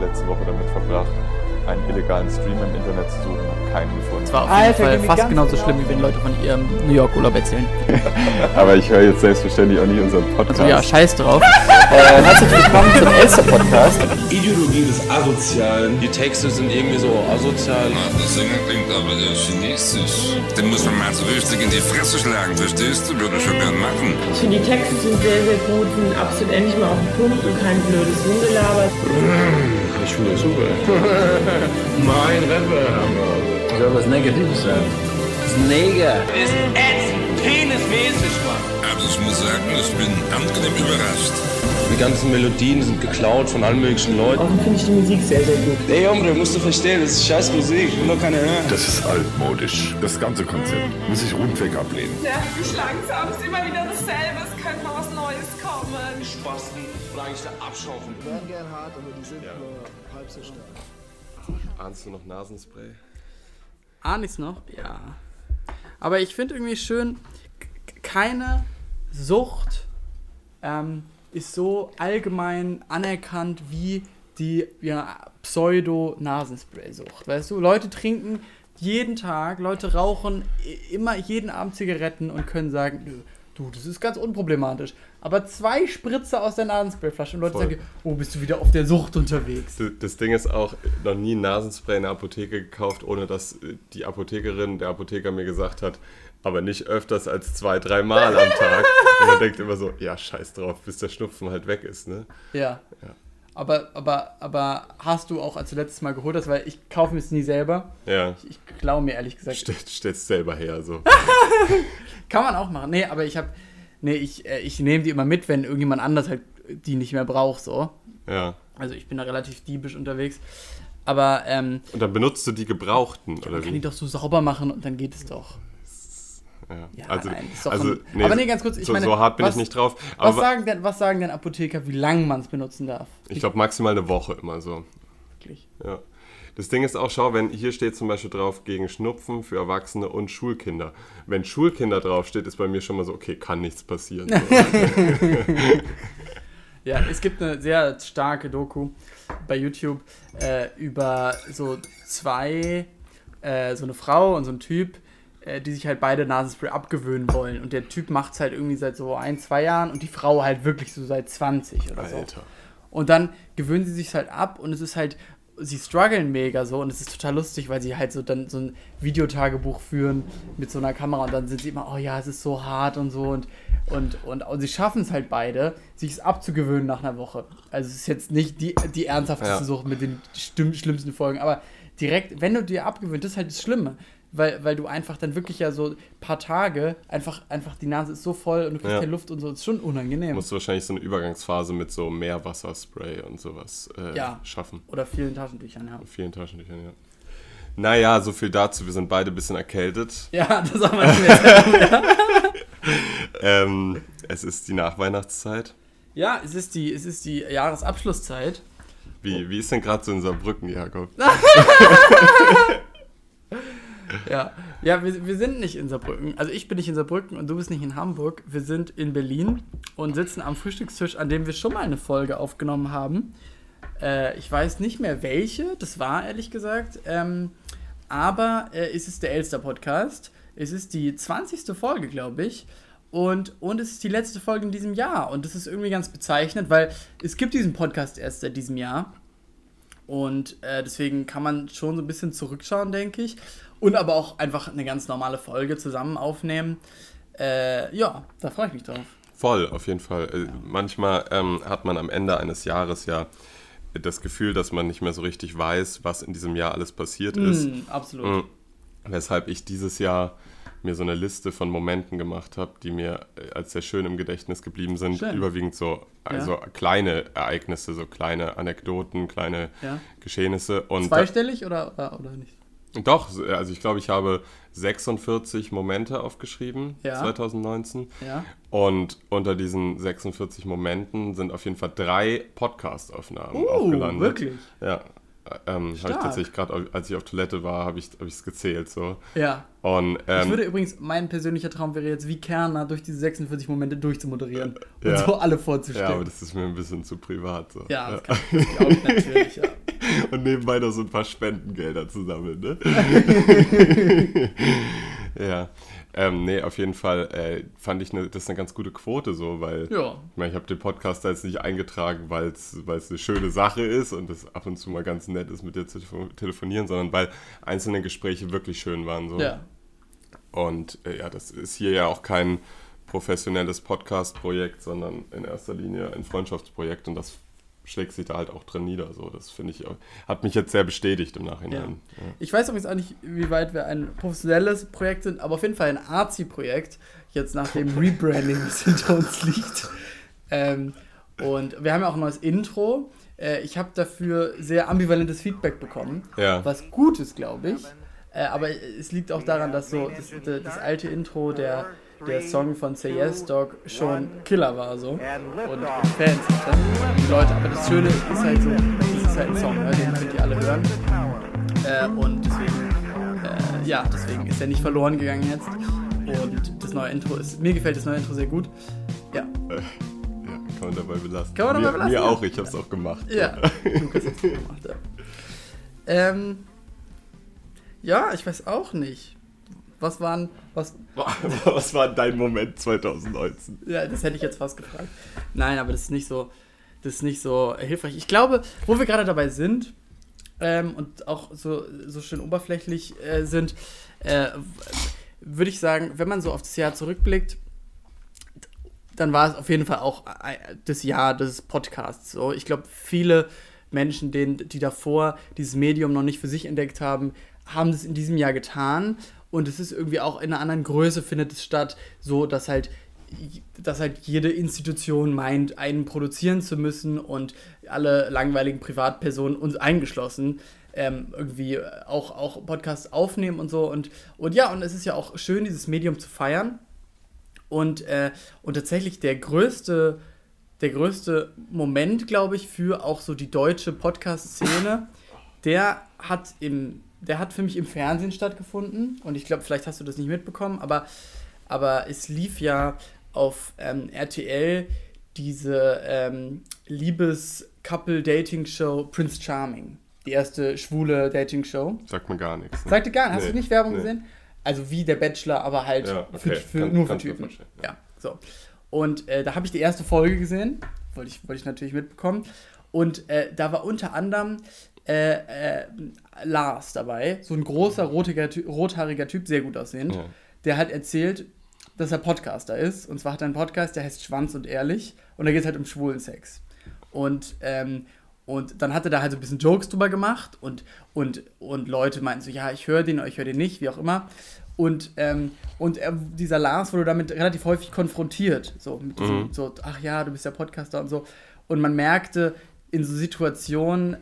letzte Woche damit verbracht, einen illegalen Stream im Internet zu suchen, habe keinen gefunden. Es war auf jeden Alter, Fall fast genauso genau. schlimm, wie wenn Leute von ihrem New York Urlaub erzählen. Aber ich höre jetzt selbstverständlich auch nicht unseren Podcast. Also ja, scheiß drauf. äh, herzlich willkommen zum Elster Podcast. Ideologie des Asozialen. Die Texte sind irgendwie so asozial. Das Sänger klingt aber eher chinesisch. Den muss man mal so richtig in die Fresse schlagen, verstehst du? Würde ich schon gern machen. Ich finde, die Texte sind sehr, sehr gut, sind absolut endlich mal auf den Punkt und kein blödes Rumgelaber. Ich finde das super. Mein Rapper. Soll was Negatives sein? Neger. ist ätzend, penismäßig, Mann. Also ich muss sagen, ich bin angenehm überrascht. Die ganzen Melodien sind geklaut von allen möglichen Leuten. Außerdem finde ich die Musik sehr, sehr gut. Ey, Hombre, musst du verstehen, das ist scheiß Musik, ich will doch keine hören. Das ist altmodisch. Das ganze Konzept muss ich rundweg ablehnen. nervt mich langsam. Es ist immer wieder dasselbe. Es könnte mal was Neues kommen. Spasten, frage ich da abschaufen. Ahnst du noch Nasenspray? Ahn ich's noch? Ja. Aber ich finde irgendwie schön, keine Sucht ähm, ist so allgemein anerkannt wie die ja, Pseudo-Nasenspray-Sucht. Weißt du, Leute trinken jeden Tag, Leute rauchen immer jeden Abend Zigaretten und können sagen, "Nö, du, das ist ganz unproblematisch. Aber zwei Spritze aus der Nasenspray-Flasche und Leute Voll. sagen, oh, bist du wieder auf der Sucht unterwegs. Das- Ding ist auch, noch nie ein Nasenspray in der Apotheke gekauft, ohne dass äh, die Apothekerin, der Apotheker mir gesagt hat, aber nicht öfters als zwei, drei Mal am Tag. Und man denkt immer so, ja, scheiß drauf, bis der Schnupfen halt weg ist, ne? Ja. Ja. Aber, aber, aber hast du auch, als du letztes Mal geholt hast, weil ich kaufe mir es nie selber. Ja, Ich glaube mir ehrlich gesagt. stell, stell's selber her, so. Kann man auch machen. Nee, aber ich habe. Nee, ich, äh, ich nehme die immer mit, wenn irgendjemand anders halt die nicht mehr braucht, so. Ja. Also ich bin da relativ diebisch unterwegs. Aber ähm, Und dann benutzt du die gebrauchten, oder man kann die doch so sauber machen und dann geht es doch. Ja, Ja, also, nein, ist doch also ein- aber nee, ganz kurz, ich so, meine, so hart bin was- ich nicht drauf. Was sagen, denn, was sagen denn Apotheker, wie lange man es benutzen darf? ich glaube maximal eine Woche immer so. Wirklich. Ja. Das Ding ist auch, schau, wenn hier steht zum Beispiel drauf gegen Schnupfen für Erwachsene und Schulkinder. Wenn Schulkinder draufsteht, ist bei mir schon mal so, okay, kann nichts passieren. So. Ja, es gibt eine sehr starke Doku bei YouTube äh, über so zwei, äh, so eine Frau und so ein Typ, äh, die sich halt beide Nasenspray abgewöhnen wollen. Und der Typ macht es halt irgendwie seit so ein, zwei Jahren und die Frau halt wirklich so seit 20 oder so. Alter. Und dann gewöhnen sie sich halt ab und es ist halt, sie strugglen mega so und es ist total lustig, weil sie halt so dann so ein Videotagebuch führen mit so einer Kamera und dann sind sie immer, oh ja, es ist so hart und so und und, und, und sie schaffen es halt beide, sich es abzugewöhnen nach einer Woche. Also es ist jetzt nicht die, die ernsthafteste Ja. Sucht mit den schlimmsten Folgen, aber direkt, wenn du dir abgewöhnt, das ist halt das Schlimme. Weil, weil du einfach dann wirklich ja so ein paar Tage einfach, einfach die Nase ist so voll und du kriegst Ja. keine Luft und so, das ist schon unangenehm. Musst du wahrscheinlich so eine Übergangsphase mit so Meerwasserspray und sowas äh, Ja. schaffen. Oder vielen Taschentüchern, ja. Mit vielen Taschentüchern, ja. Naja, so viel dazu. Wir sind beide ein bisschen erkältet. Ja, das haben wir nicht mehr. Ähm, es ist die Nachweihnachtszeit. Ja, es ist die, es ist die Jahresabschlusszeit. Wie, wie ist denn gerade so in Saarbrücken, Jakob? Ja, ja wir, wir sind nicht in Saarbrücken. Also ich bin nicht in Saarbrücken und du bist nicht in Hamburg. Wir sind in Berlin und sitzen am Frühstückstisch, an dem wir schon mal eine Folge aufgenommen haben. Äh, ich weiß nicht mehr welche, das war ehrlich gesagt. Ähm, aber äh, es ist der Elster-Podcast. Es ist die 20. Folge, glaube ich. Und, und es ist die letzte Folge in diesem Jahr. Und das ist irgendwie ganz bezeichnend, weil es gibt diesen Podcast erst seit diesem Jahr. Und äh, deswegen kann man schon so ein bisschen zurückschauen, denke ich. Und aber auch einfach eine ganz normale Folge zusammen aufnehmen. Äh, ja, da freue ich mich drauf. Voll, auf jeden Fall. Äh, Manchmal ähm, hat man am Ende eines Jahres ja das Gefühl, dass man nicht mehr so richtig weiß, was in diesem Jahr alles passiert ist. Mm, absolut. Mm. Weshalb ich dieses Jahr mir so eine Liste von Momenten gemacht habe, die mir äh, als sehr schön im Gedächtnis geblieben sind. Schön. Überwiegend so also kleine Ereignisse, so kleine Anekdoten, kleine Ja. Geschehnisse. Und Zweistellig oder, oder, oder nicht? Doch, also ich glaube, ich habe 46 Momente aufgeschrieben Ja. 2019. Ja. Und unter diesen 46 Momenten sind auf jeden Fall drei Podcast-Aufnahmen auch Uh, gelandet. wirklich? Ja. Ähm, habe ich tatsächlich gerade, als ich auf Toilette war, habe ich es gezählt. So. Ja. Und, Ich ähm, würde übrigens, mein persönlicher Traum wäre jetzt, wie Kerner durch diese 46 Momente durchzumoderieren und Ja. so alle ja, vorzustellen. aber das ist mir ein bisschen zu privat. So. Ja, das kann ich auch natürlich, ja. und nebenbei noch so ein paar Spendengelder zu sammeln, ne? ja. Ähm, nee, auf jeden Fall äh, fand ich, ne, das eine ganz gute Quote so, weil Ja. ich meine, ich habe den Podcast da jetzt nicht eingetragen, weil es eine schöne Sache ist und es ab und zu mal ganz nett ist, mit dir zu telefo- telefonieren, sondern weil einzelne Gespräche wirklich schön waren. So. Ja. Und äh, ja, das ist hier ja auch kein professionelles Podcast-Projekt, sondern in erster Linie ein Freundschaftsprojekt und das schlägt sich da halt auch drin nieder. So, das finde ich, hat mich jetzt sehr bestätigt im Ja. Nachhinein. Ja. Ich weiß übrigens auch nicht, wie weit wir ein professionelles Projekt sind, aber auf jeden Fall ein Arzi-Projekt, jetzt nach dem Rebranding, das hinter uns liegt. Ähm, und wir haben ja auch ein neues Intro. Äh, ich habe dafür sehr ambivalentes Feedback bekommen, Ja. was gut ist, glaube ich. Äh, aber es liegt auch daran, dass so das, das, das alte Intro, der, der Song von Say Yes Dog, schon Killer war so. Und Fans hatte. Die Leute, aber das Schöne ist halt so, das ist halt ein Song, ne? den könnt ihr alle hören. Äh, und deswegen, äh, ja, deswegen ist er nicht verloren gegangen jetzt. Und das neue Intro ist, mir gefällt das neue Intro sehr gut. Ja, Ja, kann man dabei belassen. Kann man dabei mir, belassen, Mir ja. auch, ich habe es auch gemacht. ja. Lukas hat's gut gemacht, ja. Ähm, ja, ich weiß auch nicht. Was waren, was, Was war dein Moment 2019? ja, das hätte ich jetzt fast gefragt. Nein, aber das ist nicht so, das ist nicht so hilfreich. Ich glaube, wo wir gerade dabei sind ähm, und auch so, so schön oberflächlich äh, sind, äh, würde ich sagen, wenn man so auf das Jahr zurückblickt, dann war es auf jeden Fall auch ein- das Jahr des Podcasts. So, ich glaube, viele Menschen, denen, die davor dieses Medium noch nicht für sich entdeckt haben, haben das in diesem Jahr getan. Und es ist irgendwie auch in einer anderen Größe findet es statt, so dass halt dass halt jede Institution meint, einen produzieren zu müssen und alle langweiligen Privatpersonen, uns eingeschlossen, ähm, irgendwie auch, auch Podcasts aufnehmen und so. Und, und ja, und es ist ja auch schön, dieses Medium zu feiern. Und, äh, und tatsächlich der größte, der größte Moment, glaube ich, für auch so die deutsche Podcast-Szene, der hat im, der hat für mich im Fernsehen stattgefunden. Und ich glaube, vielleicht hast du das nicht mitbekommen, aber, aber es lief ja auf ähm, RTL diese ähm, Liebes-Couple-Dating-Show Prince Charming. Die erste schwule Dating-Show. Sagt mir gar nichts. ne? Sagte gar nicht. Hast Nee, du nicht Werbung nee. gesehen? Also wie der Bachelor, aber halt Ja, okay. für, für, Kann- nur für Typen. vorstellen, Ja, so. Und äh, da habe ich die erste Folge gesehen. Wollte ich, wollte ich natürlich mitbekommen. Und äh, da war unter anderem äh, äh, Lars dabei. So ein großer, rotiger, rothaariger Typ, sehr gut aussehend. Ja. Der hat erzählt, dass er Podcaster ist. Und zwar hat er einen Podcast, der heißt Schwanz und Ehrlich. Und da geht es halt um schwulen Sex. Und, ähm, und dann hat er da halt so ein bisschen Jokes drüber gemacht und, und, und Leute meinten so, ja, ich höre den oder ich höre den nicht, wie auch immer. Und, ähm, und er, dieser Lars wurde damit relativ häufig konfrontiert. So, mit diesem, so, ach ja, du bist ja Podcaster und so. Und man merkte in so Situationen,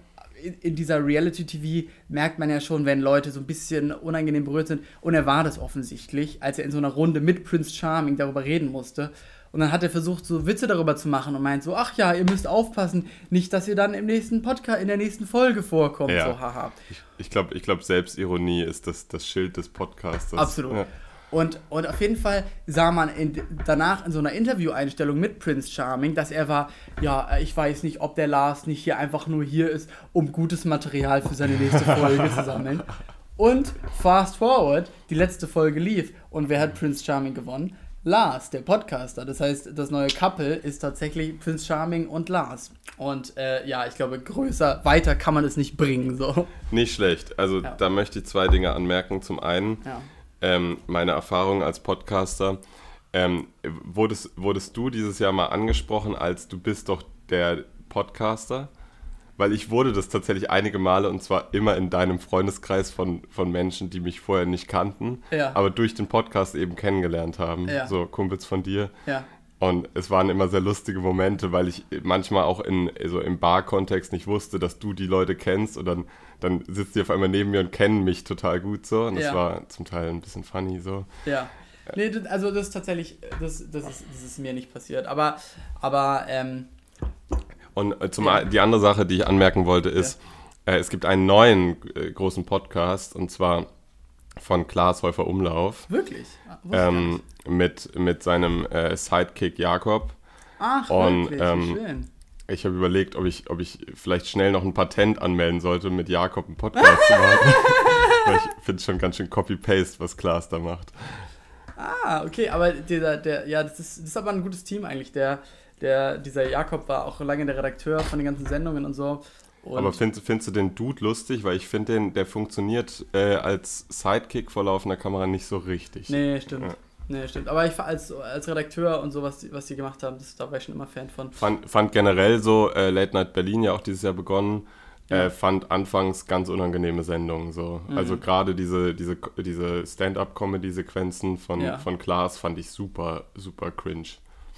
in, dieser Reality-TV merkt man ja schon, wenn Leute so ein bisschen unangenehm berührt sind. Und er war das offensichtlich, als er in so einer Runde mit Prince Charming darüber reden musste. Und dann hat er versucht, so Witze darüber zu machen und meint so, ach ja, ihr müsst aufpassen, nicht, dass ihr dann im nächsten Podcast, in der nächsten Folge vorkommt. Ja. So, haha. Ich glaube, ich glaub, Selbstironie ist das, das Schild des Podcasts. Absolut. Ja. Und, und auf jeden Fall sah man in, danach in so einer Intervieweinstellung mit Prince Charming, dass er war, ja, ich weiß nicht, ob der Lars nicht hier einfach nur hier ist, um gutes Material für seine nächste Folge zu sammeln. Und fast forward, die letzte Folge lief. Und wer hat Prince Charming gewonnen? Lars, der Podcaster. Das heißt, das neue Couple ist tatsächlich Prince Charming und Lars. Und äh, ja, ich glaube, größer, weiter kann man es nicht bringen. So. Nicht schlecht. Also Ja. da möchte ich zwei Dinge anmerken. Zum einen, Ja. Ähm, meine Erfahrung als Podcaster. Ähm, wurdest, wurdest du dieses Jahr mal angesprochen, als du bist doch der Podcaster? Weil ich wurde das tatsächlich einige Male und zwar immer in deinem Freundeskreis von, von Menschen, die mich vorher nicht kannten, Ja. aber durch den Podcast eben kennengelernt haben. Ja. So Kumpels von dir. Ja. Und es waren immer sehr lustige Momente, weil ich manchmal auch in, so im Bar-Kontext nicht wusste, dass du die Leute kennst und dann, dann sitzt die auf einmal neben mir und kennen mich total gut so. Und das Ja. war zum Teil ein bisschen funny so. Ja. Nee, also das ist tatsächlich, das, das, ist, das ist mir nicht passiert. Aber, aber ähm, Und äh, zum Ja. die andere Sache, die ich anmerken wollte, ist, äh, es gibt einen neuen äh, großen Podcast und zwar von Klaas Häufer Umlauf wirklich. Ah, ähm, mit, mit seinem äh, Sidekick Jakob. Ach, und, wirklich, ähm, schön. Ich habe überlegt, ob ich, ob ich vielleicht schnell noch ein Patent anmelden sollte, mit Jakob einen Podcast zu machen. Weil ich finde schon ganz schön Copy-Paste, was Klaas da macht. Ah, okay, aber dieser, der, ja, das ist, das ist aber ein gutes Team eigentlich. Der, der, dieser Jakob war auch lange der Redakteur von den ganzen Sendungen und so. Und Aber findest, findest du den Dude lustig? Weil ich finde den, der funktioniert äh, als Sidekick vor laufender Kamera nicht so richtig. Nee, stimmt. Ja. Nee, stimmt. Aber ich als, als Redakteur und so, was die, was die gemacht haben, das, da war ich schon immer Fan von. Fand, fand generell so äh, Late Night Berlin ja auch dieses Jahr begonnen. Äh, fand anfangs ganz unangenehme Sendungen so. Mhm. Also gerade diese, diese, diese Stand-up-Comedy-Sequenzen von, Ja. von Klaas fand ich super, super cringe.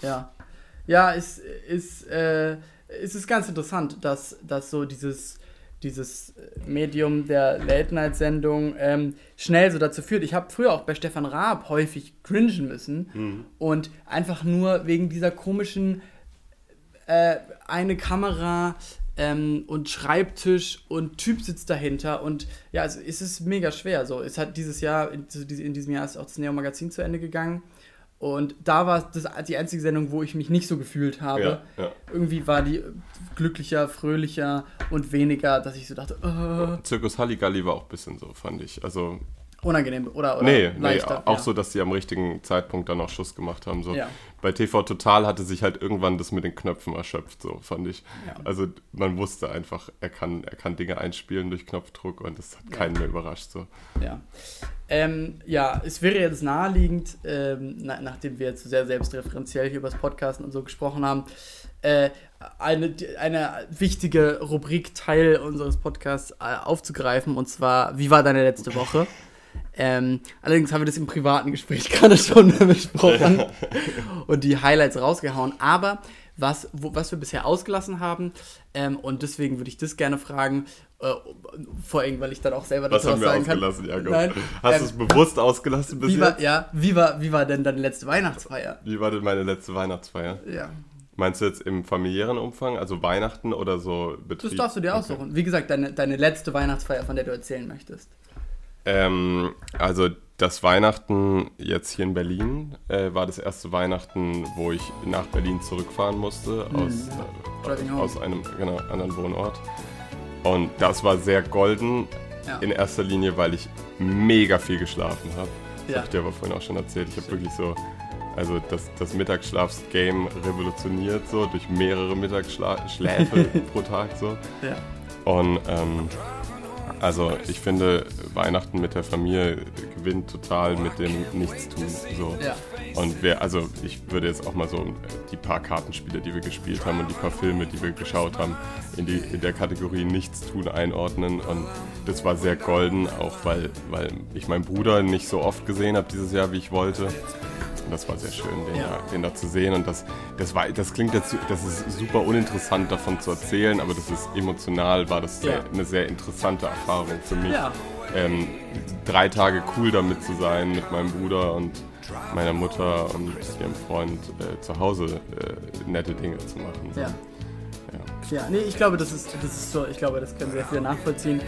Ja. Ja, es ist, äh, es ist ganz interessant, dass, dass so dieses, dieses Medium der Late-Night-Sendung ähm, schnell so dazu führt. Ich habe früher auch bei Stefan Raab häufig cringen müssen und einfach nur wegen dieser komischen äh, eine Kamera ähm, und Schreibtisch und Typ sitzt dahinter und ja, es, es ist mega schwer. So, es hat dieses Jahr, in, in diesem Jahr ist auch das Neo Magazin zu Ende gegangen und da war das die einzige Sendung, wo ich mich nicht so gefühlt habe. Ja, ja. Irgendwie war die glücklicher, fröhlicher und weniger, dass ich so dachte, äh, Zirkus Halligalli war auch ein bisschen so, fand ich. Also, unangenehm oder, oder nee, nee leichter. auch ja. so, dass sie am richtigen Zeitpunkt dann auch Schuss gemacht haben. So. Ja. Bei TV Total hatte sich halt irgendwann das mit den Knöpfen erschöpft, so fand ich. Ja. Also man wusste einfach, er kann, er kann Dinge einspielen durch Knopfdruck und das hat keinen mehr überrascht. So. Ja. Ähm, ja, es wäre jetzt naheliegend, ähm, na, nachdem wir jetzt sehr selbstreferenziell hier über das Podcasten und so gesprochen haben, äh, eine, eine wichtige Rubrik Teil unseres Podcasts äh, aufzugreifen und zwar, wie war deine letzte Woche? Ähm, allerdings haben wir das im privaten Gespräch gerade schon besprochen und die Highlights rausgehauen. Aber was, wo, was wir bisher ausgelassen haben, ähm, und deswegen würde ich das gerne fragen, äh, vor allem, weil ich dann auch selber Was dazu haben wir sagen ausgelassen, kann. Jakob? Nein, Hast ähm, du es bewusst ausgelassen bis wie jetzt? war, ja, wie war, wie war denn deine letzte Weihnachtsfeier? Wie war denn meine letzte Weihnachtsfeier? Ja. Meinst du jetzt im familiären Umfang, also Weihnachten oder so Betrieb? Das darfst du dir Okay. aussuchen. Wie gesagt, deine, deine letzte Weihnachtsfeier, von der du erzählen möchtest. Ähm, also das Weihnachten jetzt hier in Berlin äh, war das erste Weihnachten, wo ich nach Berlin zurückfahren musste aus, Mhm. Driving äh, aus einem genau, anderen Wohnort. Und das war sehr golden, Ja. in erster Linie, weil ich mega viel geschlafen habe. Das Ja. habe ich dir aber vorhin auch schon erzählt. Ich habe wirklich so, also das, das Mittagsschlafsgame revolutioniert, so durch mehrere Mittagsschläfe pro Tag so. Ja. Und ähm, also ich finde, Weihnachten mit der Familie gewinnt total mit dem Nichtstun. So. Ja. Und wer, also ich würde jetzt auch mal so die paar Kartenspiele, die wir gespielt haben und die paar Filme, die wir geschaut haben, in, die, in der Kategorie Nichtstun einordnen. Und das war sehr golden, auch weil, weil ich meinen Bruder nicht so oft gesehen habe dieses Jahr, wie ich wollte. Und das war sehr schön, den, Ja. da, den da zu sehen. Und das, das, war, das klingt jetzt, das ist super uninteressant davon zu erzählen, aber das ist emotional, war das sehr, Ja. eine sehr interessante Erfahrung für mich. Ja. Ähm, drei Tage cool damit zu sein, mit meinem Bruder und meiner Mutter und ihrem Freund äh, zu Hause äh, nette Dinge zu machen. So. Ja. Ja, nee, ich glaube, das ist, das ist so, ich glaube, das können sehr viele nachvollziehen.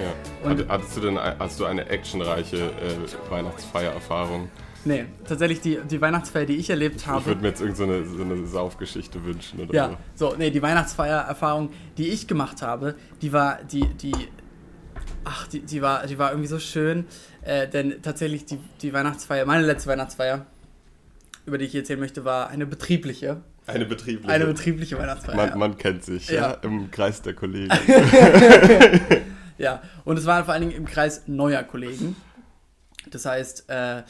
Ja. Hattest du denn hast du eine actionreiche äh, Weihnachtsfeiererfahrung? Nee, tatsächlich die, die Weihnachtsfeier, die ich erlebt Ich habe. würde mir jetzt irgendeine so eine Saufgeschichte wünschen oder Ja, so. so, nee, die Weihnachtsfeiererfahrung, die ich gemacht habe, die war, die, die, ach, die, die war, die war irgendwie so schön, äh, denn tatsächlich die, die Weihnachtsfeier, meine letzte Weihnachtsfeier, über die ich erzählen möchte, war eine betriebliche, Eine betriebliche. eine betriebliche Weihnachtsfeier. man, man kennt sich, ja. Ja. im Kreis der Kollegen. Ja, und es war vor allen Dingen im Kreis neuer Kollegen. Das heißt, äh,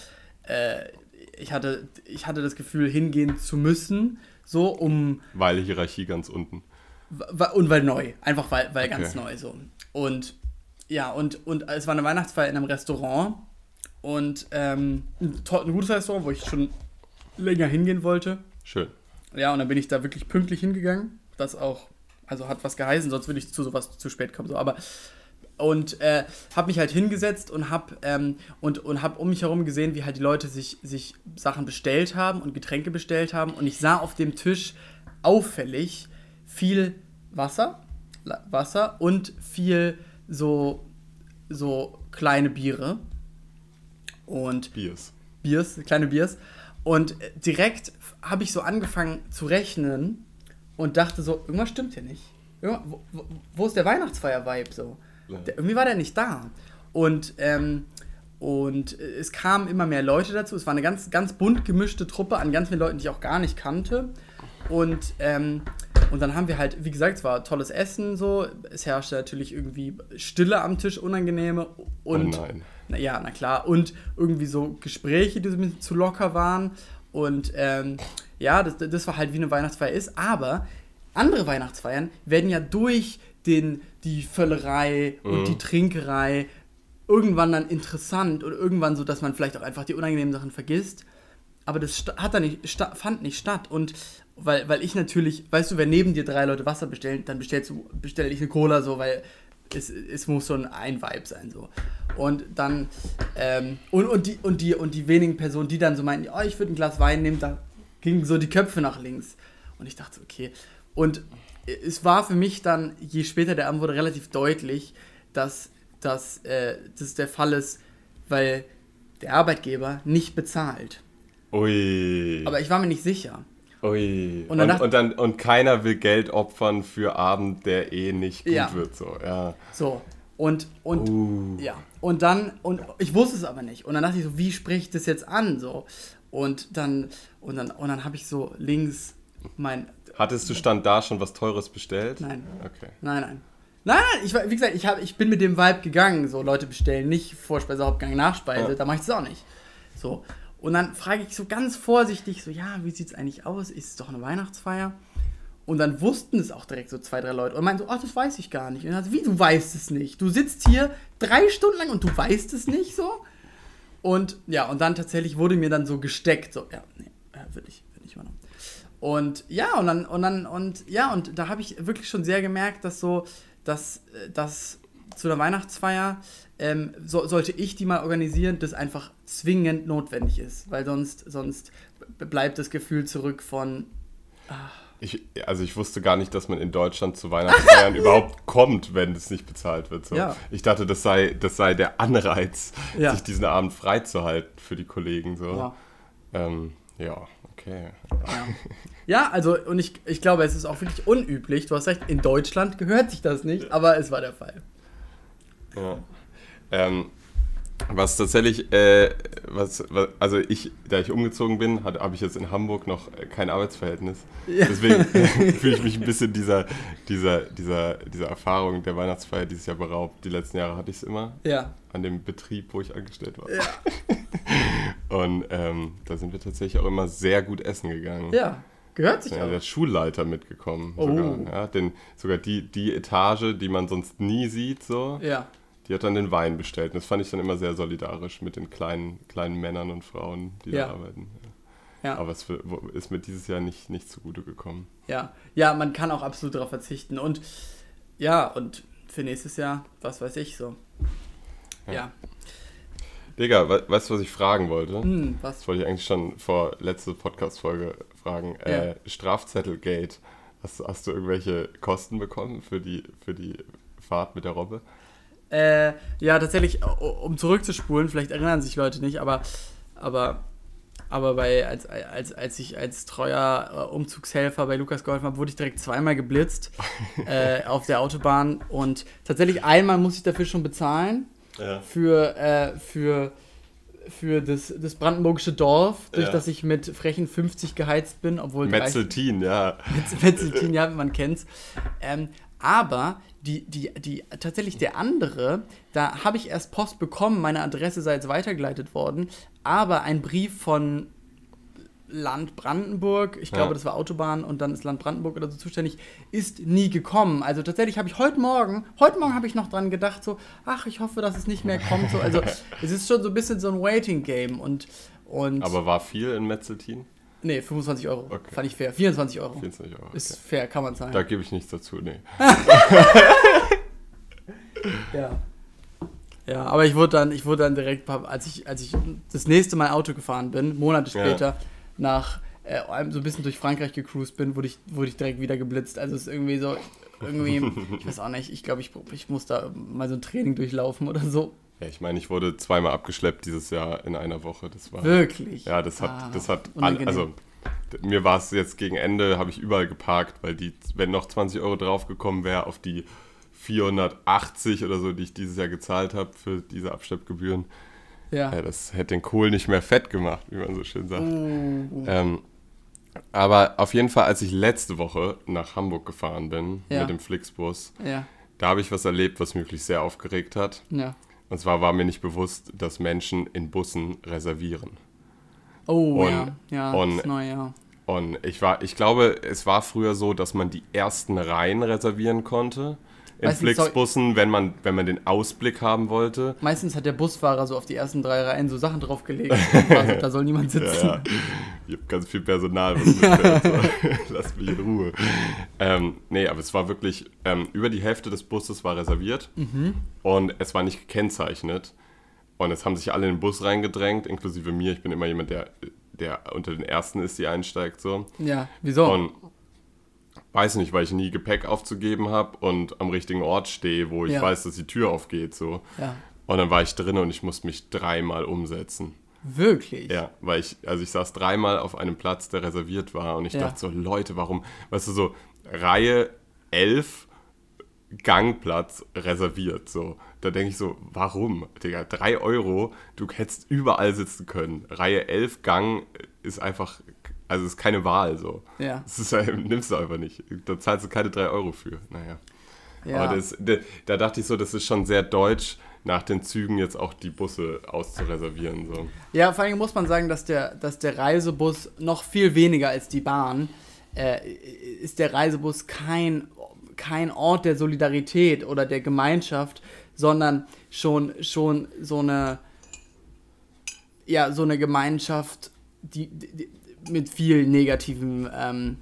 äh, ich, hatte, ich hatte das Gefühl, hingehen zu müssen, so um Weil Hierarchie ganz unten. Und weil neu, einfach weil, weil ganz Okay. neu so. Und ja, und, und es war eine Weihnachtsfeier in einem Restaurant und ähm, ein, ein gutes Restaurant, wo ich schon länger hingehen wollte. Schön. Ja, und dann bin ich da wirklich pünktlich hingegangen. Das auch, also hat was geheißen, sonst würde ich zu sowas zu spät kommen. So. Aber und äh, habe mich halt hingesetzt und habe ähm, und, und hab um mich herum gesehen, wie halt die Leute sich, sich Sachen bestellt haben und Getränke bestellt haben. Und ich sah auf dem Tisch auffällig viel Wasser, Wasser und viel so, so kleine Biere. Und Biers. Biers, kleine Biers. Und direkt habe ich so angefangen zu rechnen und dachte so, irgendwas stimmt hier nicht. Irgendwas, wo, wo, wo ist der Weihnachtsfeier-Vibe so? Der, irgendwie war der nicht da. Und, ähm, und es kamen immer mehr Leute dazu. Es war eine ganz, ganz bunt gemischte Truppe an ganz vielen Leuten, die ich auch gar nicht kannte. Und, ähm, und dann haben wir halt, wie gesagt, es war tolles Essen so. Es herrschte natürlich irgendwie Stille am Tisch, unangenehme. Und, Oh nein. Na, ja, na klar. Und irgendwie so Gespräche, die so ein bisschen zu locker waren. Und ähm, ja, das, das war halt wie eine Weihnachtsfeier ist. Aber andere Weihnachtsfeiern werden ja durch den, die Völlerei und die Trinkerei irgendwann dann interessant und irgendwann so, dass man vielleicht auch einfach die unangenehmen Sachen vergisst. Aber das hat dann nicht, fand nicht statt. Und weil, weil ich natürlich, weißt du, wenn neben dir drei Leute Wasser bestellen, dann bestellst du, bestelle ich eine Cola so, weil es, es muss schon ein Vibe sein so. Und dann, ähm, und, und, die, und, die, und die wenigen Personen, die dann so meinten, oh, ich würde ein Glas Wein nehmen, da gingen so die Köpfe nach links. Und ich dachte, okay. Und es war für mich dann, je später der Abend wurde, relativ deutlich, dass, dass äh, das der Fall ist, weil der Arbeitgeber nicht bezahlt. Ui. Aber ich war mir nicht sicher. Ui. Und Und, und, dann, und keiner will Geld opfern für Abend, der eh nicht gut Ja. wird. So, ja. So. Und, und, Uh. ja. Und dann, und ich wusste es aber nicht. Und dann dachte ich so, wie spreche ich das jetzt an? So. Und dann, und dann, und dann habe ich so links mein, Hattest du stand da schon was Teures bestellt? Nein. Okay. Nein, nein. Nein, nein, ich, war- wie gesagt, ich, hab, ich bin mit dem Vibe gegangen. So, Leute bestellen nicht Vorspeise, Hauptgang, Nachspeise. Ja. Da mache ich das auch nicht. So. Und dann frage ich so ganz vorsichtig, so, ja, wie sieht es eigentlich aus? Ist es doch eine Weihnachtsfeier? Und dann wussten es auch direkt so zwei, drei Leute. Und meinten so, ach, das weiß ich gar nicht. Und dann so, wie, du weißt es nicht? Du sitzt hier drei Stunden lang und du weißt es nicht so? Und ja, und dann tatsächlich wurde mir dann so gesteckt, so, ja, nee, äh, will ich. Und ja, und dann, und dann, und ja, und da habe ich wirklich schon sehr gemerkt, dass so, dass, äh, dass zu der Weihnachtsfeier ähm, so, sollte ich die mal organisieren, das einfach zwingend notwendig ist, weil sonst, sonst bleibt das Gefühl zurück von, Ich, also ich wusste gar nicht, dass man in Deutschland zu Weihnachtsfeiern überhaupt kommt, wenn es nicht bezahlt wird. So. Ja. Ich dachte, das sei, das sei der Anreiz, Ja. sich diesen Abend freizuhalten für die Kollegen. So. Ja. Ähm, ja, okay. ja, also, und ich, ich glaube, es ist auch wirklich unüblich, du hast recht, in Deutschland gehört sich das nicht, aber es war der Fall. Ja. Ähm, was tatsächlich, äh, was, was, also ich, da ich umgezogen bin, habe ich jetzt in Hamburg noch äh, kein Arbeitsverhältnis. Ja. Deswegen fühle ich mich ein bisschen dieser, dieser, dieser, dieser Erfahrung der Weihnachtsfeier dieses Jahr beraubt. Die letzten Jahre hatte ich es immer Ja. an dem Betrieb, wo ich angestellt war. Ja. Und ähm, da sind wir tatsächlich auch immer sehr gut essen gegangen. Ja, gehört sich Ja, auch. der Schulleiter mitgekommen. Oh. Sogar, ja, denn sogar die, die Etage, die man sonst nie sieht, so, Ja. die hat dann den Wein bestellt. Und das fand ich dann immer sehr solidarisch mit den kleinen, kleinen Männern und Frauen, die Ja. da arbeiten. Ja. Aber es ist mir dieses Jahr nicht, nicht zugute gekommen. Ja, ja, man kann auch absolut darauf verzichten. Und ja, und für nächstes Jahr, was weiß ich so. Ja. Digga, we weißt du, was ich fragen wollte? Hm, was? Das wollte ich eigentlich schon vor letzte Podcast-Folge fragen. Äh, Strafzettelgate. Hast, du- hast du irgendwelche Kosten bekommen für die, für die Fahrt mit der Robbe? Äh, ja, tatsächlich, um zurückzuspulen, vielleicht erinnern sich Leute nicht, aber, aber, aber bei, als, als, als ich als treuer äh, Umzugshelfer bei Lukas geholfen habe, wurde ich direkt zweimal geblitzt äh, auf der Autobahn. Und tatsächlich einmal muss ich dafür schon bezahlen. Ja. Für, äh, für, für das, das brandenburgische Dorf, durch Ja. das ich mit frechen 50 geheizt bin, obwohl 30 Metzeltin, ja. Metzeltin, ja, man kennt's. Ähm, aber die, die, die, tatsächlich der andere, da habe ich erst Post bekommen, meine Adresse sei jetzt weitergeleitet worden, aber ein Brief von Land Brandenburg, ich glaube, Ja. das war Autobahn und dann ist Land Brandenburg oder so zuständig, ist nie gekommen. Also tatsächlich habe ich heute Morgen, heute Morgen habe ich noch dran gedacht, so, ach, ich hoffe, dass es nicht mehr kommt. So, also es ist schon so ein bisschen so ein Waiting-Game und, und Aber war viel in Metzeltin? nee, 25 Euro. Okay. Fand ich fair. 24 Euro. 24 Euro. Ist Okay. fair, kann man sagen. Da gebe ich nichts dazu, nee. Ja. Ja, aber ich wurde dann, ich wurde dann direkt, als ich, als ich das nächste Mal Auto gefahren bin, Monate Ja. Nach äh, so ein bisschen durch Frankreich gecruised bin, wurde ich, wurde ich direkt wieder geblitzt. Also es ist irgendwie so, irgendwie, ich weiß auch nicht, ich glaube, ich, ich muss da mal so ein Training durchlaufen oder so. Ja, ich meine, ich wurde zweimal abgeschleppt dieses Jahr in einer Woche. Das war Wirklich? Ja, das hat, Ah, das hat, all, also mir war es jetzt gegen Ende, habe ich überall geparkt, weil die, wenn noch 20 Euro draufgekommen wäre auf die 480 oder so, die ich dieses Jahr gezahlt habe für diese Abschleppgebühren, Ja. ja, das hätte den Kohl nicht mehr fett gemacht, wie man so schön sagt. Oh. Ähm, aber auf jeden Fall, als ich letzte Woche nach Hamburg gefahren bin Ja. mit dem Flixbus, Ja. da habe ich was erlebt, was mich wirklich sehr aufgeregt hat. Und zwar war mir nicht bewusst, dass Menschen in Bussen reservieren. Oh, Und- ja. Ja, und- das ist neu, ja. Und ich war, ich glaube, es war früher so, dass man die ersten Reihen reservieren konnte in Flixbussen, wenn man, wenn man den Ausblick haben wollte. Meistens hat der Busfahrer so auf die ersten drei Reihen so Sachen draufgelegt. so, da soll niemand sitzen. Ja, ja. Ich habe ganz viel Personal, was mitfährt. So. Lasst mich in Ruhe. Ähm, nee, aber es war wirklich, ähm, über die Hälfte des Busses war reserviert Mhm. und es war nicht gekennzeichnet. Und es haben sich alle in den Bus reingedrängt, inklusive mir. Ich bin immer jemand, der, der unter den Ersten ist, die einsteigt. So. Ja, wieso? Und weiß nicht, weil ich nie Gepäck aufzugeben habe und am richtigen Ort stehe, wo ich Ja. weiß, dass die Tür aufgeht. So. ja. Und dann war ich drin und ich musste mich dreimal umsetzen. Wirklich? Ja, weil ich, also ich saß dreimal auf einem Platz, der reserviert war und ich Ja. dachte so, Leute, warum, weißt du, so Reihe 11 Gangplatz reserviert, so. Da denke ich so, warum? Digga, 3 Euro, du hättest überall sitzen können. Reihe 11 Gang ist einfach, also ist keine Wahl, so. Ja. Das ist, halt- nimmst du einfach nicht. Da zahlst du keine 3 Euro für. Naja. Ja. Aber das, da, da dachte ich so, das ist schon sehr deutsch, nach den Zügen jetzt auch die Busse auszureservieren, so. Ja, vor allem muss man sagen, dass der, dass der Reisebus noch viel weniger als die Bahn äh, ist der Reisebus kein, kein Ort der Solidarität oder der Gemeinschaft, sondern schon, schon so eine ja, so eine Gemeinschaft, die, die mit viel negativen ähm,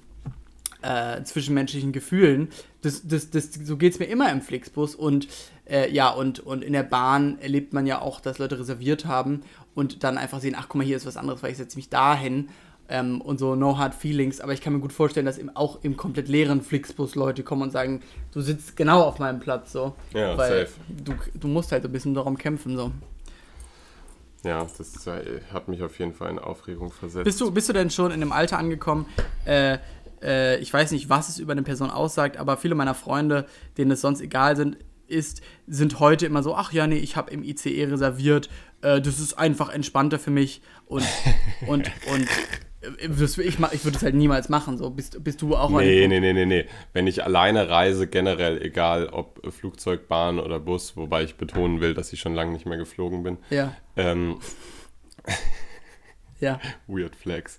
äh, zwischenmenschlichen Gefühlen. Das, das, das, so geht es mir immer im Flixbus und äh, ja, und, und in der Bahn erlebt man ja auch, dass Leute reserviert haben und dann einfach sehen, ach guck mal, hier ist was anderes, weil ich setze mich dahin ähm, und so no hard feelings, aber ich kann mir gut vorstellen, dass im, auch im komplett leeren Flixbus Leute kommen und sagen, du sitzt genau auf meinem Platz so. Ja, weil safe. Du, du musst halt so ein bisschen darum kämpfen so. Ja, das äh, hat mich auf jeden Fall in Aufregung versetzt. Bist du, bist du denn schon in einem Alter angekommen? Äh, äh, ich weiß nicht, was es über eine Person aussagt, aber viele meiner Freunde, denen es sonst egal sind, ist, sind heute immer so, ach ja, nee, ich habe im ICE reserviert, äh, das ist einfach entspannter für mich und, und, und das, ich, ich würde es halt niemals machen. So. Bist, bist du auch Nee, nee, nee, nee, nee. Wenn ich alleine reise, generell, egal ob Flugzeug, Bahn oder Bus, wobei ich betonen will, dass ich schon lange nicht mehr geflogen bin. Ja, Ähm, ja, weird Flex.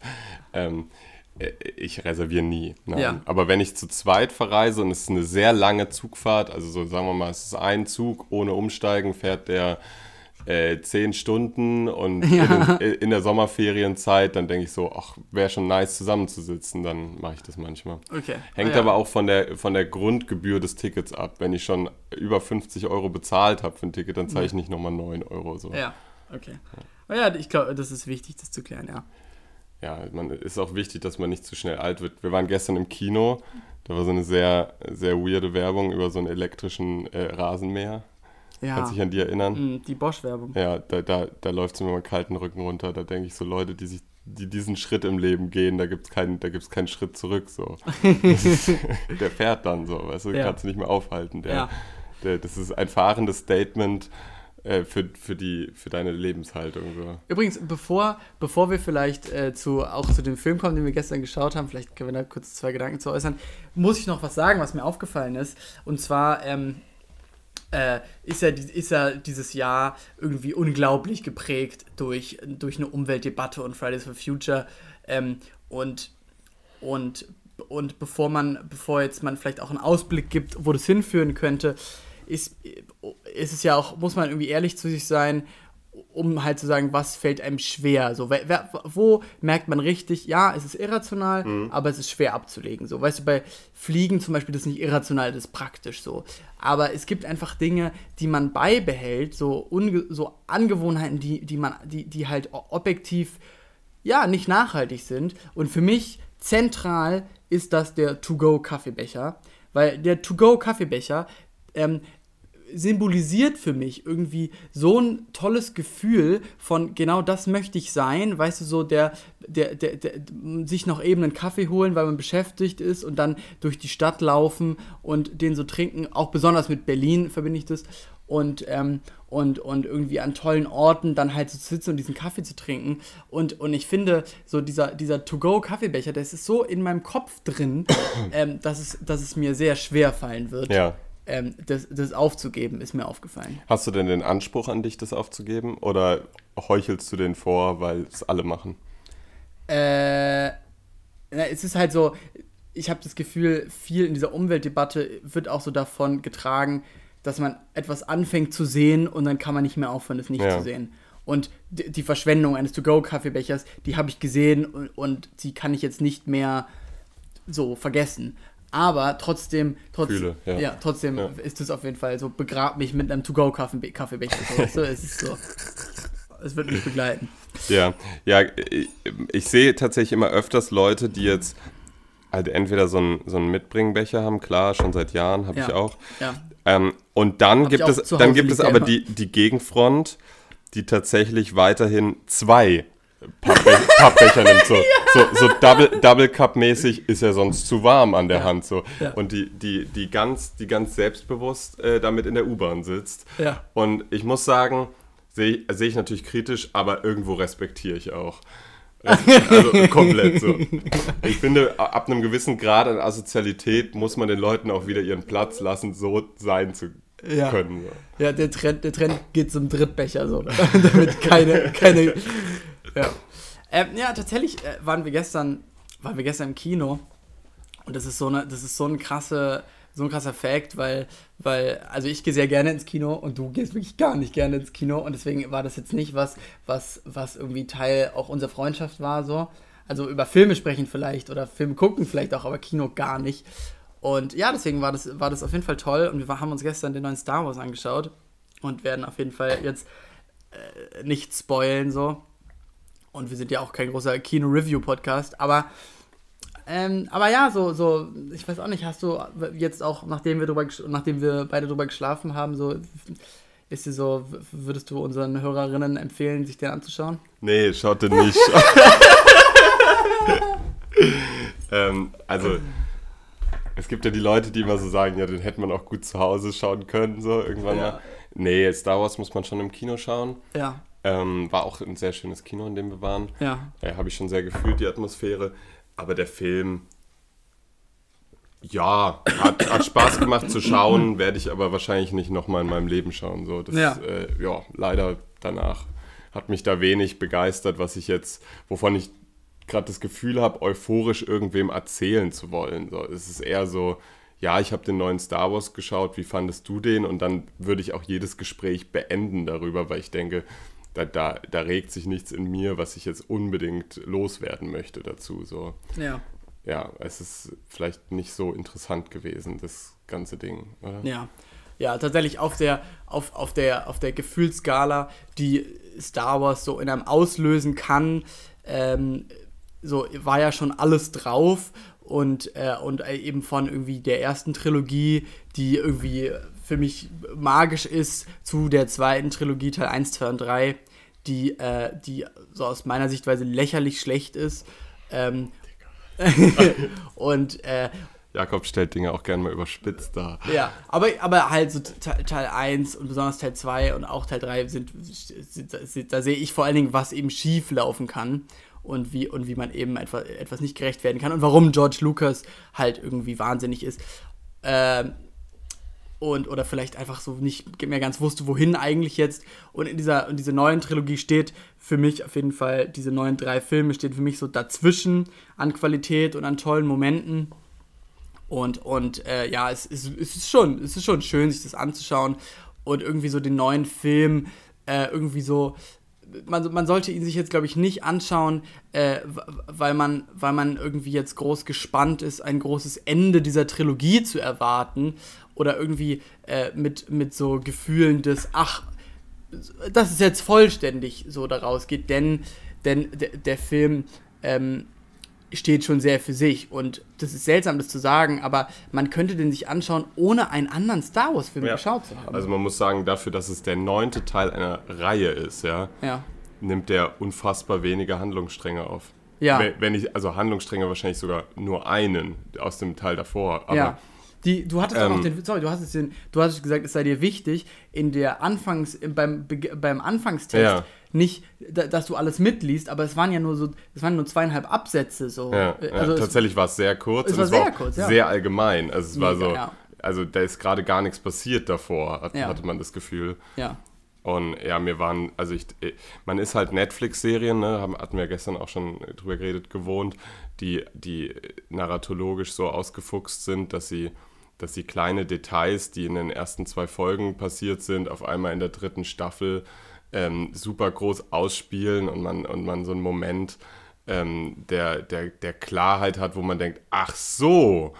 Ähm, äh, ich reserviere nie. Nein. Ja. Aber wenn ich zu zweit verreise und es ist eine sehr lange Zugfahrt, also so sagen wir mal, es ist ein Zug ohne Umsteigen, fährt der äh, zehn Stunden und Ja. in, den, in der Sommerferienzeit, dann denke ich so, ach, wäre schon nice zusammenzusitzen, dann mache ich das manchmal. okay. Hängt Ah, ja. aber auch von der, von der Grundgebühr des Tickets ab. Wenn ich schon über 50 Euro bezahlt habe für ein Ticket, dann zahle ich nicht nochmal 9 Euro. So. Ja, okay. Oh ja, ich glaube, das ist wichtig, das zu klären, ja. ja, man ist auch wichtig, dass man nicht zu schnell alt wird. Wir waren gestern im Kino, da war so eine sehr, sehr weirde Werbung über so einen elektrischen äh, Rasenmäher. Ja, Kannst dich an die erinnern? Mm, die Bosch-Werbung. Ja, da, da, da läuft es mir mal kalten Rücken runter. Da denke ich so, Leute, die sich die diesen Schritt im Leben gehen, da gibt es keinen, da gibt's keinen Schritt zurück. So. Ist, der fährt dann so, weißt du, Ja. kannst du nicht mehr aufhalten. Der, Ja. der, das ist ein fahrendes Statement äh, für, für, die, für deine Lebenshaltung. So. Übrigens, bevor, bevor wir vielleicht äh, zu, auch zu dem Film kommen, den wir gestern geschaut haben, vielleicht können wir da kurz zwei Gedanken zu äußern, muss ich noch was sagen, was mir aufgefallen ist. Und zwar ähm, äh, ist, ja, ist ja dieses Jahr irgendwie unglaublich geprägt durch, durch eine Umweltdebatte und Fridays for Future. Ähm, und, und, und bevor man, bevor jetzt man vielleicht auch einen Ausblick gibt, wo das hinführen könnte, ist, ist es ja auch, muss man irgendwie ehrlich zu sich sein, um halt zu sagen, was fällt einem schwer. So, wer, wo merkt man richtig, ja, es ist irrational, aber es ist schwer abzulegen. So, weißt du, bei Fliegen zum Beispiel, das ist nicht irrational, das ist praktisch so. Aber es gibt einfach Dinge, die man beibehält, so, so Angewohnheiten, die, die man, die, die halt objektiv ja, nicht nachhaltig sind. Und für mich zentral ist das der To-Go-Kaffeebecher. Weil der To-Go-Kaffeebecher ähm, symbolisiert für mich irgendwie so ein tolles Gefühl von genau das möchte ich sein, weißt du, so der, der, der, der, sich noch eben einen Kaffee holen, weil man beschäftigt ist und dann durch die Stadt laufen und den so trinken, auch besonders mit Berlin verbinde ich das und, ähm, und, und irgendwie an tollen Orten dann halt so zu sitzen und diesen Kaffee zu trinken. Und, und ich finde, so dieser, dieser To-Go-Kaffeebecher, das ist so in meinem Kopf drin, ähm, dass, es, dass es mir sehr schwer fallen wird. Ja. Ähm, das, das aufzugeben, ist mir aufgefallen. Hast du denn den Anspruch an dich, das aufzugeben? Oder heuchelst du den vor, weil es alle machen? Äh, na, es ist halt so, ich habe das Gefühl, viel in dieser Umweltdebatte wird auch so davon getragen, dass man etwas anfängt zu sehen und dann kann man nicht mehr aufhören, es nicht ja. zu sehen. Und die Verschwendung eines To-Go-Kaffeebechers, die habe ich gesehen und, und, die kann ich jetzt nicht mehr so vergessen. Aber trotzdem, trotz, Fühle, ja. ja. trotzdem ja. ist es auf jeden Fall so, begrab mich mit einem To-Go-Kaffeebecher. So, du? es ist so. Es wird mich begleiten. Ja, ja, ich, ich sehe tatsächlich immer öfters Leute, die jetzt also entweder so einen, so einen Mitbringbecher haben, klar, schon seit Jahren habe ja. ich auch. Ja. Ähm, und dann Hab gibt es, dann gibt es aber die, die Gegenfront, die tatsächlich weiterhin zwei Pappbe Pappbecher nimmt. So, ja. so, so Double, Double Cup-mäßig ist er sonst zu warm an der ja. Hand. So. Ja. Und die, die, die, ganz, die ganz selbstbewusst äh, damit in der U-Bahn sitzt. Und ich muss sagen, sehe seh ich natürlich kritisch, aber irgendwo respektiere ich auch. Also komplett so. Ich finde, ab einem gewissen Grad an Asozialität muss man den Leuten auch wieder ihren Platz lassen, so sein zu ja. können. So. Ja, der Trend, der Trend geht zum Drittbecher, so. Damit keine, keine. Ja. Ähm, ja, tatsächlich äh, waren wir gestern, waren wir gestern im Kino und das ist so eine, das ist so eine krasse so ein krasser Fact, weil, weil, also ich gehe sehr gerne ins Kino und du gehst wirklich gar nicht gerne ins Kino und deswegen war das jetzt nicht was, was, was irgendwie Teil auch unserer Freundschaft war, so. Also über Filme sprechen vielleicht oder Filme gucken vielleicht auch, aber Kino gar nicht. Und ja, deswegen war das, war das auf jeden Fall toll und wir haben uns gestern den neuen Star Wars angeschaut und werden auf jeden Fall jetzt äh, nicht spoilen, so. Und wir sind ja auch kein großer Kino-Review-Podcast, aber ähm, aber ja, so, so, ich weiß auch nicht, hast du jetzt auch, nachdem wir, drüber, nachdem wir beide drüber geschlafen haben, so, ist dir so, würdest du unseren Hörerinnen empfehlen, sich den anzuschauen? Nee, schaut den nicht. ähm, also, es gibt ja die Leute, die immer so sagen, ja, den hätte man auch gut zu Hause schauen können, so irgendwann ja. mal. Nee, Star Wars muss man schon im Kino schauen. Ja. Ähm, war auch ein sehr schönes Kino, in dem wir waren. Ja. Äh, Habe ich schon sehr gefühlt, die Atmosphäre. Aber der Film, ja, hat, hat Spaß gemacht zu schauen, werde ich aber wahrscheinlich nicht nochmal in meinem Leben schauen. So, das, ja. Äh, ja, leider danach hat mich da wenig begeistert, was ich jetzt, wovon ich gerade das Gefühl habe, euphorisch irgendwem erzählen zu wollen. So, es ist eher so, ja, ich habe den neuen Star Wars geschaut, wie fandest du den? Und dann würde ich auch jedes Gespräch beenden darüber, weil ich denke, da, da, da regt sich nichts in mir, was ich jetzt unbedingt loswerden möchte dazu. So. Ja. Ja, es ist vielleicht nicht so interessant gewesen, das ganze Ding, oder? Ja. Ja, tatsächlich auf der, auf, auf der, auf der Gefühlsskala, die Star Wars so in einem auslösen kann, ähm, so war ja schon alles drauf und, äh, und eben von irgendwie der ersten Trilogie, die irgendwie für mich magisch ist zu der zweiten Trilogie, Teil 1, 2 und 3, die, äh, die so aus meiner Sichtweise lächerlich schlecht ist. Ähm, und äh, Jakob stellt Dinge auch gerne mal überspitzt dar. Ja, aber, aber halt so Teil 1 und besonders Teil 2 und auch Teil 3 sind, sind, sind, da sehe ich vor allen Dingen, was eben schief laufen kann und wie, und wie man eben etwas, etwas nicht gerecht werden kann und warum George Lucas halt irgendwie wahnsinnig ist. Ähm, und oder vielleicht einfach so nicht mehr ganz wusste, wohin eigentlich jetzt. Und in dieser, in dieser neuen Trilogie steht für mich auf jeden Fall, diese neuen drei Filme stehen für mich so dazwischen an Qualität und an tollen Momenten. Und, und äh, ja, es, es, es, ist schon, es ist schon schön, sich das anzuschauen und irgendwie so den neuen Film äh, irgendwie so. Man, man sollte ihn sich jetzt, glaube ich, nicht anschauen, äh, weil, man, weil man irgendwie jetzt groß gespannt ist, ein großes Ende dieser Trilogie zu erwarten, oder irgendwie äh, mit, mit so Gefühlen des, ach, dass es jetzt vollständig so daraus geht, denn, denn der, Film ähm, steht schon sehr für sich. Und das ist seltsam, das zu sagen, aber man könnte den sich anschauen, ohne einen anderen Star Wars-Film Ja. geschaut zu haben. Also man muss sagen, dafür, dass es der neunte Teil einer Reihe ist, ja, ja. nimmt der unfassbar wenige Handlungsstränge auf. Ja. Wenn- Wenn ich, also Handlungsstränge wahrscheinlich sogar nur einen aus dem Teil davor. Aber ja. Die, du hattest auch ähm, noch den, sorry, du hast es den, du hattest gesagt, es sei dir wichtig, in der Anfangs, beim, beim Anfangstext Ja. nicht, da, dass du alles mitliest, aber es waren ja nur so, es waren nur zweieinhalb Absätze so. Ja, Äh, ja, also es- tatsächlich war es sehr kurz. es war es sehr war auch kurz, ja. sehr allgemein. Also es war Mega, so, ja. also da ist gerade gar nichts passiert davor, hat, Ja. hatte man das Gefühl. Ja. Und ja, mir waren, also ich, man ist halt Netflix-Serien, ne, haben, hatten wir gestern auch schon drüber geredet, gewohnt, die, die narratologisch so ausgefuchst sind, dass sie, dass sie kleine Details, die in den ersten zwei Folgen passiert sind, auf einmal in der dritten Staffel ähm, super groß ausspielen und man, und man so einen Moment ähm, der, der, der Klarheit hat, wo man denkt, ach so,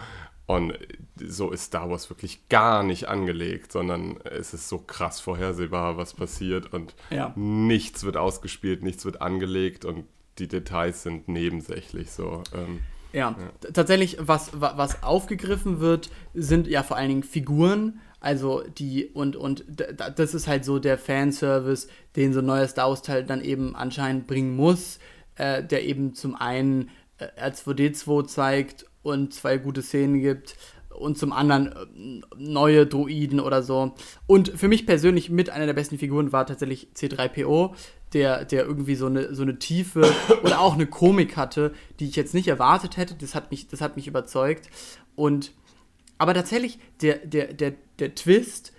und so ist Star Wars wirklich gar nicht angelegt, sondern es ist so krass vorhersehbar, was passiert und Ja. nichts wird ausgespielt, nichts wird angelegt und die Details sind nebensächlich so. Ähm, Ja, t- tatsächlich, was, wa- was aufgegriffen wird, sind ja vor allen Dingen Figuren. Also die, und, und das ist halt so der Fanservice, den so ein neuer Star Wars-Teil dann eben anscheinend bringen muss, äh, der eben zum einen äh, R2D2 zeigt und zwei gute Szenen gibt und zum anderen äh, neue Droiden oder so. Und für mich persönlich mit einer der besten Figuren war tatsächlich C3PO, der, der irgendwie so eine, so eine Tiefe oder auch eine Komik hatte, die ich jetzt nicht erwartet hätte. Das hat mich, das hat mich überzeugt. Und aber tatsächlich, der, der, der, der Twist,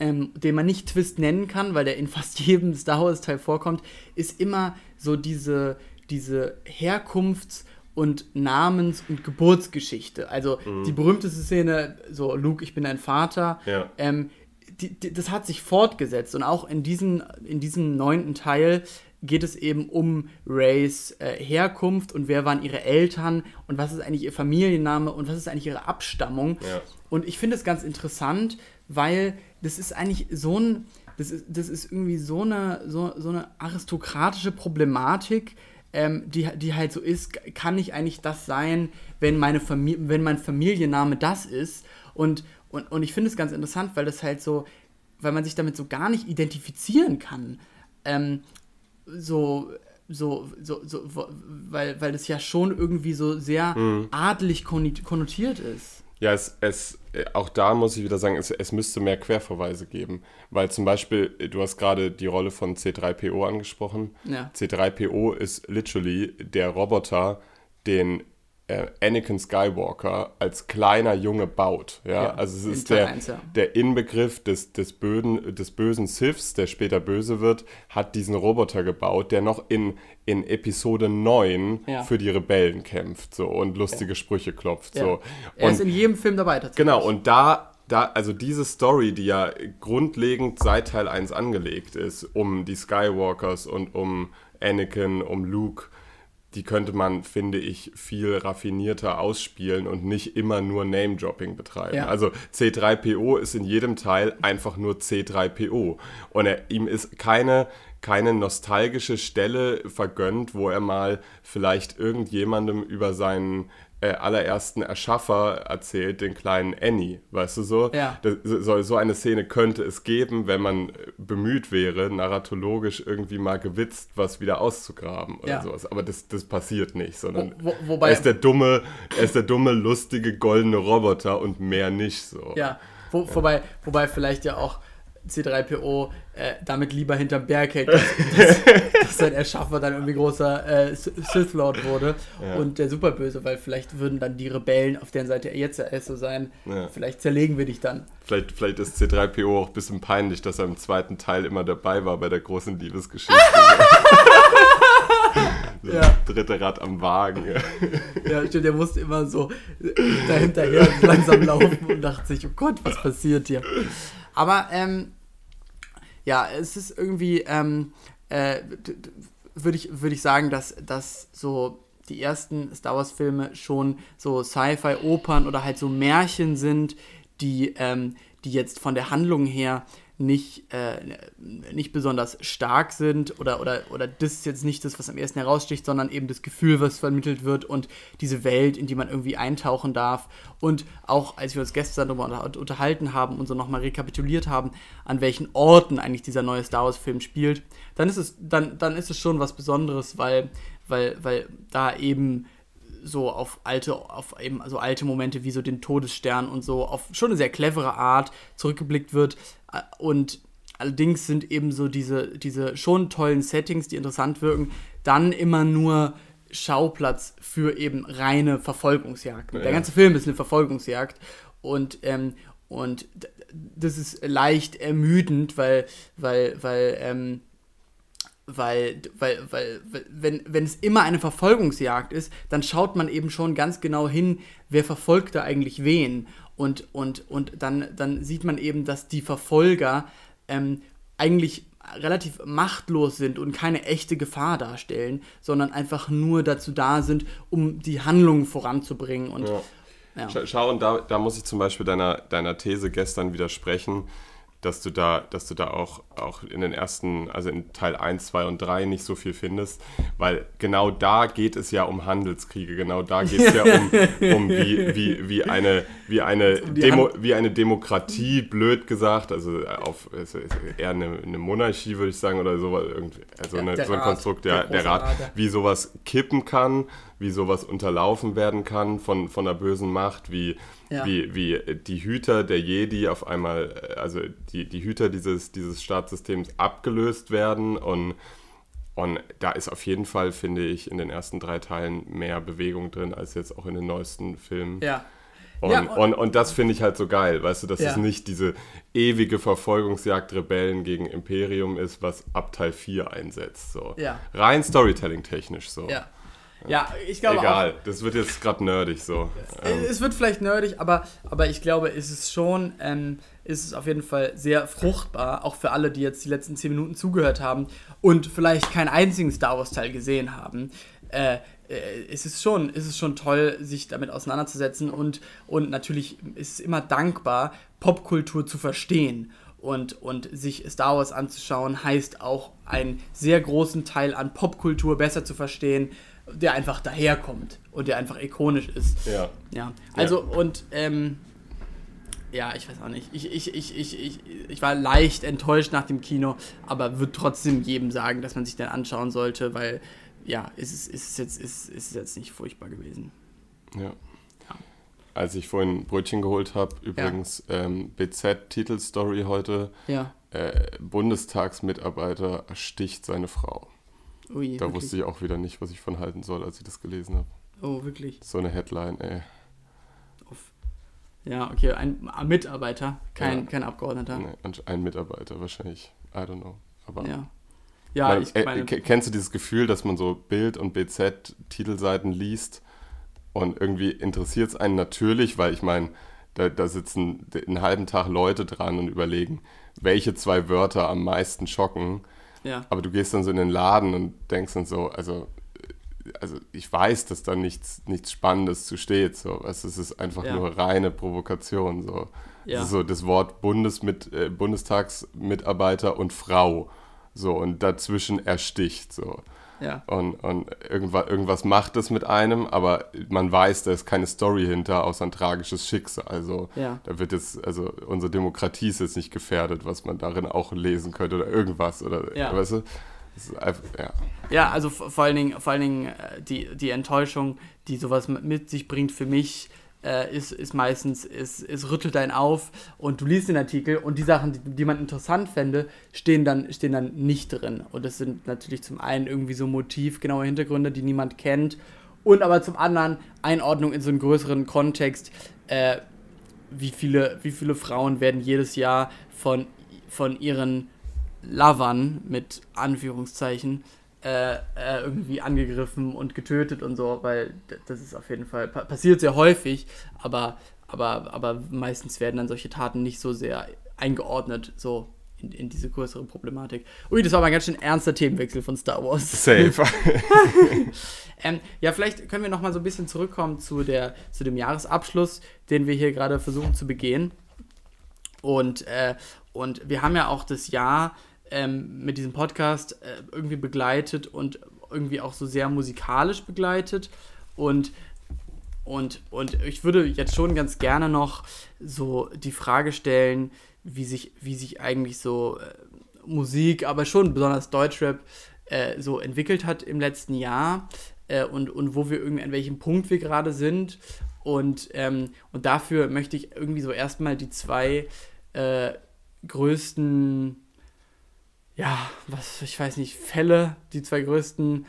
ähm, den man nicht Twist nennen kann, weil der in fast jedem Star Wars-Teil vorkommt, ist immer so diese, diese Herkunfts- und Namens- und Geburtsgeschichte. Also die berühmteste Szene, so Luke, ich bin dein Vater, Ja. ähm, die, die, das hat sich fortgesetzt und auch in, diesen, in diesem neunten Teil geht es eben um Rays äh, Herkunft und wer waren ihre Eltern und was ist eigentlich ihr Familienname und was ist eigentlich ihre Abstammung. Ja. Und ich finde es ganz interessant, weil das ist eigentlich so ein, das ist, das ist irgendwie so eine, so, so eine aristokratische Problematik, ähm, die, die halt so ist, kann nicht eigentlich das sein, wenn, meine Familie, wenn mein Familienname das ist. Und, und, und ich finde es ganz interessant, weil das halt so, weil man sich damit so gar nicht identifizieren kann. Ähm, so, so, so, so, weil, weil das ja schon irgendwie so sehr adelig konni- konnotiert ist. Ja, es, es, äh, auch da muss ich wieder sagen, es, es müsste mehr Querverweise geben. Weil zum Beispiel, äh, du hast gerade die Rolle von C3PO angesprochen. Ja. C3PO ist literally der Roboter, den Anakin Skywalker als kleiner Junge baut. Ja, Ja, also es ist der, eins, ja. der Inbegriff des, des, böden, des bösen Siths, der später böse wird, hat diesen Roboter gebaut, der noch in, in Episode 9 Ja. für die Rebellen kämpft so, und lustige Sprüche klopft. So. er Und- ist in jedem Film dabei tatsächlich. Genau, und da, da, also diese Story, die ja grundlegend seit Teil 1 angelegt ist, um die Skywalkers und um Anakin, um Luke, die könnte man, finde ich, viel raffinierter ausspielen und nicht immer nur Name-Dropping betreiben. Ja. Also C3PO ist in jedem Teil einfach nur C3PO. Und er, ihm ist keine, keine nostalgische Stelle vergönnt, wo er mal vielleicht irgendjemandem über seinen äh, allerersten Erschaffer erzählt, den kleinen Annie, weißt du so? Ja. Das, so, so eine Szene könnte es geben, wenn man äh, bemüht wäre, narratologisch irgendwie mal gewitzt was wieder auszugraben oder Ja. sowas. Aber das, das passiert nicht, sondern Wo- wo- wobei- er ist der dumme, er ist der dumme, lustige, goldene Roboter und mehr nicht so. Ja, wo, wobei, wobei vielleicht ja auch C3PO äh, damit lieber hinterm Berg hält, dass, dass, dass sein Erschaffer dann irgendwie großer äh, Sith Lord wurde und der Superböse, weil vielleicht würden dann die Rebellen, auf deren Seite er jetzt ja ist, so sein, Ja. vielleicht zerlegen wir dich dann. Vielleicht, vielleicht ist C3PO auch ein bisschen peinlich, dass er im zweiten Teil immer dabei war bei der großen Liebesgeschichte. so Ja. Dritte Rad am Wagen. Ja, stimmt, der musste immer so dahinterher langsam laufen und dachte sich, oh Gott, was passiert hier? Aber, ähm, ja, es ist irgendwie, ähm, äh, würde ich, würd ich sagen, dass, dass so die ersten Star Wars-Filme schon so Sci-Fi-Opern oder halt so Märchen sind, die, ähm, die jetzt von der Handlung her nicht, äh, nicht besonders stark sind oder, oder, oder das ist jetzt nicht das, was am ersten heraussticht, sondern eben das Gefühl, was vermittelt wird und diese Welt, in die man irgendwie eintauchen darf. Und auch als wir uns gestern darüber unterhalten haben und so nochmal rekapituliert haben, an welchen Orten eigentlich dieser neue Star Wars-Film spielt, dann ist es, dann, dann ist es schon was Besonderes, weil, weil, weil da eben so auf alte, auf eben so alte Momente wie so den Todesstern und so auf schon eine sehr clevere Art zurückgeblickt wird. Und allerdings sind eben so diese, diese schon tollen Settings, die interessant wirken, dann immer nur Schauplatz für eben reine Verfolgungsjagden. Ja. Der ganze Film ist eine Verfolgungsjagd und, ähm, und das ist leicht ermüdend, weil, weil, weil, ähm, weil, weil, weil, wenn, wenn es immer eine Verfolgungsjagd ist, dann schaut man eben schon ganz genau hin, wer verfolgt da eigentlich wen. Und, und, und dann, dann sieht man eben, dass die Verfolger ähm, eigentlich relativ machtlos sind und keine echte Gefahr darstellen, sondern einfach nur dazu da sind, um die Handlung voranzubringen. Und, ja. Ja. Schau, und da, da muss ich zum Beispiel deiner, deiner These gestern widersprechen dass du da, dass du da auch, auch in den ersten, also in Teil 1, 2 und 3 nicht so viel findest, weil genau da geht es ja um Handelskriege, genau da geht es ja um, um wie, wie, wie eine, wie eine, Demo, wie eine Demokratie, blöd gesagt, also auf eher eine, eine Monarchie, würde ich sagen, oder so, also eine, so ein Konstrukt, der, der, der Rat, wie sowas kippen kann, wie sowas unterlaufen werden kann von, von der bösen Macht, wie ja. wie, wie die Hüter der Jedi auf einmal, äh, also die, die Hüter dieses, dieses Staatssystems abgelöst werden und, und da ist auf jeden Fall, finde ich, in den ersten drei Teilen mehr Bewegung drin als jetzt auch in den neuesten Filmen. Ja. Und, ja, und, und, und, das finde ich halt so geil, weißt du, dass ja. es nicht diese ewige Verfolgungsjagd Rebellen gegen Imperium ist, was ab Teil 4 einsetzt. So. Ja. Rein Storytelling-technisch so. Ja. Ja, ich glaube Egal, auch, das wird jetzt gerade nerdig so. Ähm. Es wird vielleicht nerdig, aber, aber ich glaube, es ist schon, ähm, ist es auf jeden Fall sehr fruchtbar, auch für alle, die jetzt die letzten 10 Minuten zugehört haben und vielleicht keinen einzigen Star Wars-Teil gesehen haben. Äh, äh, es ist schon, es ist schon toll, sich damit auseinanderzusetzen und, und natürlich ist es immer dankbar, Popkultur zu verstehen. Und, und sich Star Wars anzuschauen, heißt auch einen sehr großen Teil an Popkultur besser zu verstehen, der einfach daherkommt und der einfach ikonisch ist. Ja. Ja. Also ja. und ähm, ja, ich weiß auch nicht. Ich, ich, ich, ich, ich, ich war leicht enttäuscht nach dem Kino, aber würde trotzdem jedem sagen, dass man sich den anschauen sollte, weil ja, es ist, ist, jetzt, ist, ist jetzt nicht furchtbar gewesen. Ja. ja. Als ich vorhin Brötchen geholt habe, übrigens ja. ähm, BZ-Titelstory heute. Ja. Äh, Bundestagsmitarbeiter ersticht seine Frau. Ui, da wirklich? wusste ich auch wieder nicht, was ich von halten soll, als ich das gelesen habe. Oh, wirklich? So eine Headline, ey. Uff. Ja, okay, ein Mitarbeiter, kein, ja. kein Abgeordneter. Nee, ein Mitarbeiter wahrscheinlich, I don't know. Aber ja. Ja, meine, ich meine, äh, kennst du dieses Gefühl, dass man so Bild- und BZ-Titelseiten liest und irgendwie interessiert es einen natürlich, weil ich meine, da, da, sitzen einen halben Tag Leute dran und überlegen, welche zwei Wörter am meisten schocken. Ja. Aber du gehst dann so in den Laden und denkst dann so, also, also ich weiß, dass da nichts, nichts Spannendes zu steht. So. Es ist einfach ja. nur reine Provokation. So. Ja. so das Wort Bundesmit, äh, Bundestagsmitarbeiter und Frau. So, und dazwischen ersticht. So. Ja. Und, und irgendwas, irgendwas macht es mit einem, aber man weiß, da ist keine Story hinter, außer ein tragisches Schicksal. Also ja. da wird jetzt, also unsere Demokratie ist jetzt nicht gefährdet, was man darin auch lesen könnte oder irgendwas. Oder ja. weißt du? Einfach, ja. ja, also vor allen Dingen, vor allen Dingen äh, die, die Enttäuschung, die sowas mit sich bringt für mich, äh, ist, ist meistens, es, es rüttelt einen auf und du liest den Artikel und die Sachen, die, die man interessant fände, stehen dann, stehen dann nicht drin. Und das sind natürlich zum einen irgendwie so motivgenaue Hintergründe, die niemand kennt und aber zum anderen Einordnung in so einen größeren Kontext. Äh, wie, viele, wie viele Frauen werden jedes Jahr von, von ihren Lovern mit Anführungszeichen äh, äh, irgendwie angegriffen und getötet und so, weil das ist auf jeden Fall pa passiert sehr häufig, aber, aber, aber meistens werden dann solche Taten nicht so sehr eingeordnet, so in, in diese größere Problematik. Ui, das war mal ein ganz schön ernster Themenwechsel von Star Wars. Safe. ähm, ja, vielleicht können wir noch mal so ein bisschen zurückkommen zu, der, zu dem Jahresabschluss, den wir hier gerade versuchen zu begehen. Und, äh, und wir haben ja auch das Jahr ähm, mit diesem Podcast äh, irgendwie begleitet und irgendwie auch so sehr musikalisch begleitet. Und, und, und ich würde jetzt schon ganz gerne noch so die Frage stellen, wie sich, wie sich eigentlich so äh, Musik, aber schon besonders Deutschrap äh, so entwickelt hat im letzten Jahr äh, und, und wo wir irgendwie an welchem Punkt wir gerade sind. Und, ähm, und dafür möchte ich irgendwie so erstmal die zwei äh, größten, ja, was, ich weiß nicht, Fälle, die zwei größten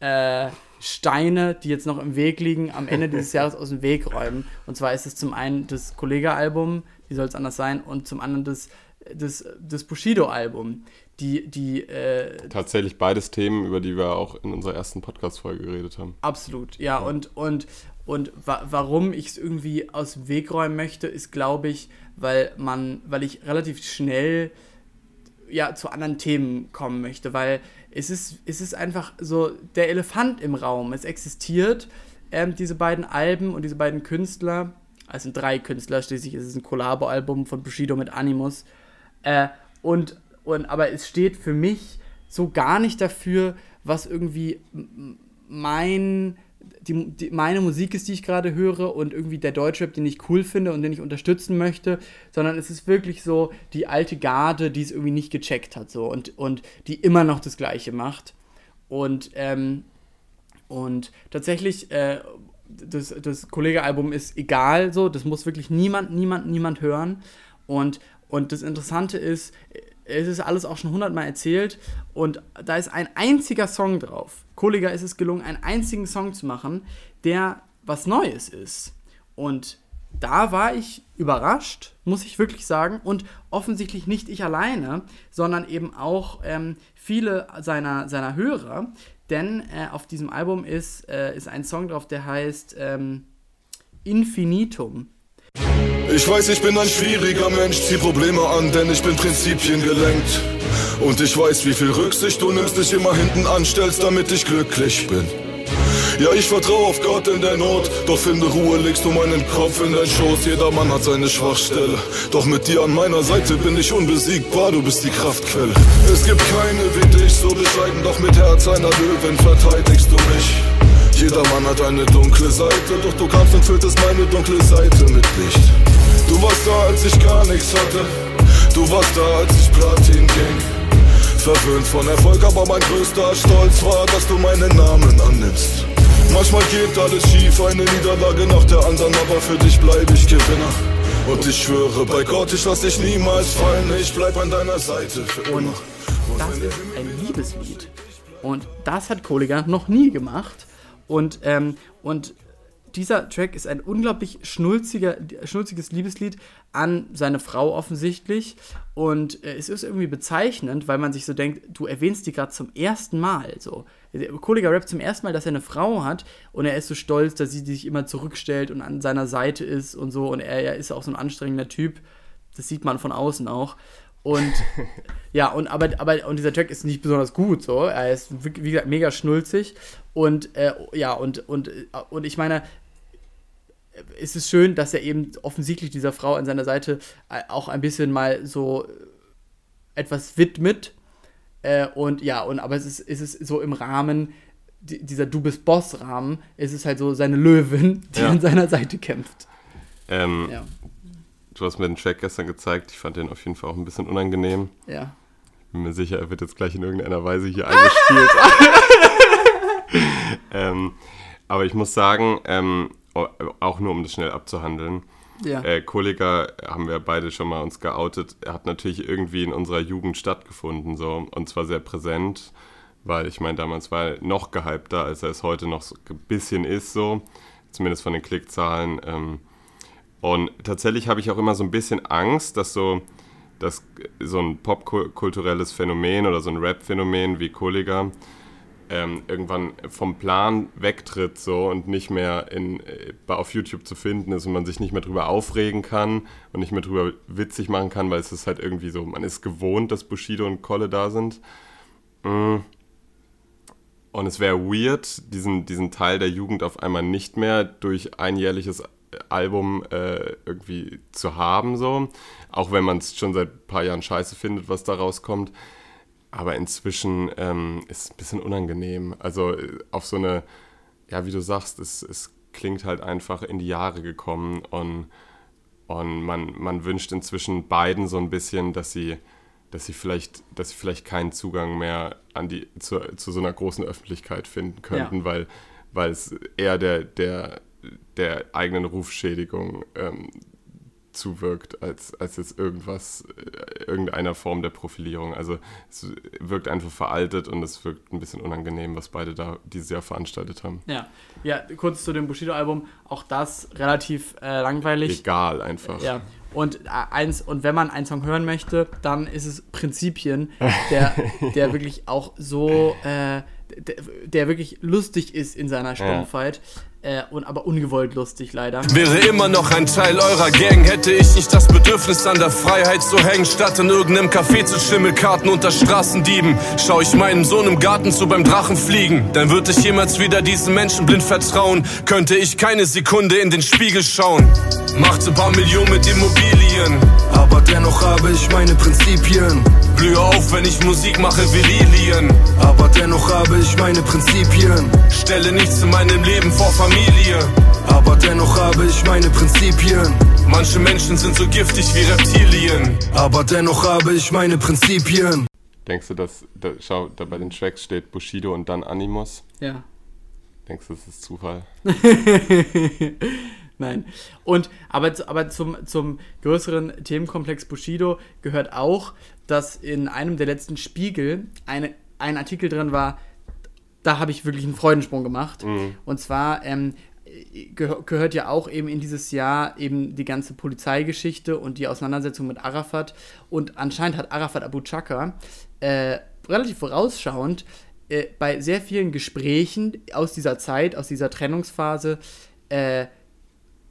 äh, Steine, die jetzt noch im Weg liegen, am Ende dieses Jahres aus dem Weg räumen. Und zwar ist es zum einen das Kollega-Album, wie soll es anders sein, und zum anderen das, das, das Bushido-Album. Die, die, äh, Tatsächlich beides Themen, über die wir auch in unserer ersten Podcast-Folge geredet haben. Absolut, ja. ja. Und, und, und wa warum ich es irgendwie aus dem Weg räumen möchte, ist, glaube ich, weil man, weil ich relativ schnell ja zu anderen Themen kommen möchte, weil es ist, es ist einfach so der Elefant im Raum. Es existiert ähm, diese beiden Alben und diese beiden Künstler. Es sind drei Künstler, schließlich ist es ein Collabo-Album von Bushido mit Animus. Äh, und, und, aber es steht für mich so gar nicht dafür, was irgendwie mein die, die, meine Musik ist, die ich gerade höre und irgendwie der Deutschrap, den ich cool finde und den ich unterstützen möchte, sondern es ist wirklich so die alte Garde, die es irgendwie nicht gecheckt hat so und, und die immer noch das Gleiche macht. Und, ähm, und tatsächlich, äh, das, das Kollege-Album ist egal so, das muss wirklich niemand, niemand, niemand hören. Und, und das Interessante ist, es ist alles auch schon hundertmal erzählt und da ist ein einziger Song drauf. Kollega ist es gelungen, einen einzigen Song zu machen, der was Neues ist. Und da war ich überrascht, muss ich wirklich sagen. Und offensichtlich nicht ich alleine, sondern eben auch ähm, viele seiner, seiner Hörer. Denn äh, auf diesem Album ist, äh, ist ein Song drauf, der heißt ähm, Infinitum. Ich weiß, ich bin ein schwieriger Mensch, zieh Probleme an, denn ich bin Prinzipien gelenkt. Und ich weiß, wie viel Rücksicht du nimmst, dich immer hinten anstellst, damit ich glücklich bin. Ja, ich vertraue auf Gott in der Not, doch finde Ruhe, legst du meinen Kopf in dein Schoß. Jeder Mann hat seine Schwachstelle, doch mit dir an meiner Seite bin ich unbesiegbar, du bist die Kraftquelle. Es gibt keine wie dich, so bescheiden, doch mit Herz einer Löwen verteidigst du mich. Jeder Mann hat eine dunkle Seite, doch du kamst und fülltest meine dunkle Seite mit Licht. Du warst da, als ich gar nichts hatte. Du warst da, als ich Platin ging. Verwöhnt von Erfolg, aber mein größter Stolz war, dass du meinen Namen annimmst. Manchmal geht alles schief, eine Niederlage nach der anderen, aber für dich bleib ich Gewinner. Und ich schwöre bei Gott, ich lass dich niemals fallen, ich bleib an deiner Seite für immer. Und das ist ein Liebeslied. Und das hat Kollega noch nie gemacht. Und, ähm, und dieser Track ist ein unglaublich schnulziger, schnulziges Liebeslied an seine Frau offensichtlich. Und äh, es ist irgendwie bezeichnend, weil man sich so denkt, du erwähnst die gerade zum ersten Mal. So. Kollega rappt zum ersten Mal, dass er eine Frau hat und er ist so stolz, dass sie sich immer zurückstellt und an seiner Seite ist und so. Und er, er ist auch so ein anstrengender Typ. Das sieht man von außen auch. Und ja, und aber, aber und dieser Track ist nicht besonders gut so. Er ist wie gesagt mega schnulzig. Und äh, ja, und, und, und ich meine, es ist schön, dass er eben offensichtlich dieser Frau an seiner Seite äh, auch ein bisschen mal so etwas widmet. Äh, und ja, und aber es ist, es ist so im Rahmen dieser Du bist Boss-Rahmen, ist es halt so seine Löwin, die ja. an seiner Seite kämpft. Ähm, ja. Du hast mir den Track gestern gezeigt. Ich fand den auf jeden Fall auch ein bisschen unangenehm. Ja. Bin mir sicher, er wird jetzt gleich in irgendeiner Weise hier eingespielt. ähm, aber ich muss sagen, ähm, auch nur um das schnell abzuhandeln. Ja. Äh, Kollega haben wir beide schon mal uns geoutet. Er hat natürlich irgendwie in unserer Jugend stattgefunden, so und zwar sehr präsent, weil ich meine, damals war er noch gehypter, als er es heute noch so ein bisschen ist, so zumindest von den Klickzahlen. Ähm, und tatsächlich habe ich auch immer so ein bisschen Angst, dass so, dass so ein popkulturelles Phänomen oder so ein Rap-Phänomen wie Kollega ähm, irgendwann vom Plan wegtritt so und nicht mehr in, äh, auf YouTube zu finden ist und man sich nicht mehr drüber aufregen kann und nicht mehr drüber witzig machen kann, weil es ist halt irgendwie so, man ist gewohnt, dass Bushido und Kolle da sind. Mm. Und es wäre weird, diesen, diesen Teil der Jugend auf einmal nicht mehr durch ein jährliches Album äh, irgendwie zu haben, so. Auch wenn man es schon seit ein paar Jahren scheiße findet, was da rauskommt. Aber inzwischen ähm, ist es ein bisschen unangenehm. Also äh, auf so eine, ja, wie du sagst, es, es klingt halt einfach in die Jahre gekommen und, und man, man wünscht inzwischen beiden so ein bisschen, dass sie dass sie vielleicht, dass sie vielleicht keinen Zugang mehr an die, zu, zu so einer großen Öffentlichkeit finden könnten, ja. weil, weil es eher der, der, der eigenen Rufschädigung ähm, zuwirkt, als, als jetzt irgendwas, äh, irgendeiner Form der Profilierung. Also es wirkt einfach veraltet und es wirkt ein bisschen unangenehm, was beide da dieses Jahr veranstaltet haben. Ja, ja kurz zu dem Bushido-Album, auch das relativ äh, langweilig. Egal einfach. Ja. Und, äh, eins, und wenn man einen Song hören möchte, dann ist es Prinzipien, der, der wirklich auch so, äh, der, der, wirklich lustig ist in seiner Stumpfheit. Ja. Äh, und aber ungewollt lustig leider. Wäre immer noch ein Teil eurer Gang, hätte ich nicht das Bedürfnis an der Freiheit zu hängen, statt in irgendeinem Café zu Schimmelkarten unter Straßendieben. Schau ich meinem Sohn im Garten zu beim Drachen fliegen, dann würde ich jemals wieder diesen Menschen blind vertrauen, könnte ich keine Sekunde in den Spiegel schauen. Machte paar Millionen mit Immobilien, aber dennoch habe ich meine Prinzipien. Blühe auf, wenn ich Musik mache wie Lilien, aber dennoch habe ich meine Prinzipien. Stelle nichts in meinem Leben vor Familie. Aber dennoch habe ich meine Prinzipien. Manche Menschen sind so giftig wie Reptilien. Aber dennoch habe ich meine Prinzipien. Denkst du, dass, da, schau, da bei den Tracks steht Bushido und dann Animus? Ja. Denkst du, das ist Zufall? Nein. Und aber, aber zum, zum größeren Themenkomplex Bushido gehört auch, dass in einem der letzten Spiegel eine, ein Artikel drin war, da habe ich wirklich einen Freudensprung gemacht. Mhm. Und zwar ähm, geh gehört ja auch eben in dieses Jahr eben die ganze Polizeigeschichte und die Auseinandersetzung mit Arafat. Und anscheinend hat Arafat Abu Chaka äh, relativ vorausschauend äh, bei sehr vielen Gesprächen aus dieser Zeit, aus dieser Trennungsphase, äh,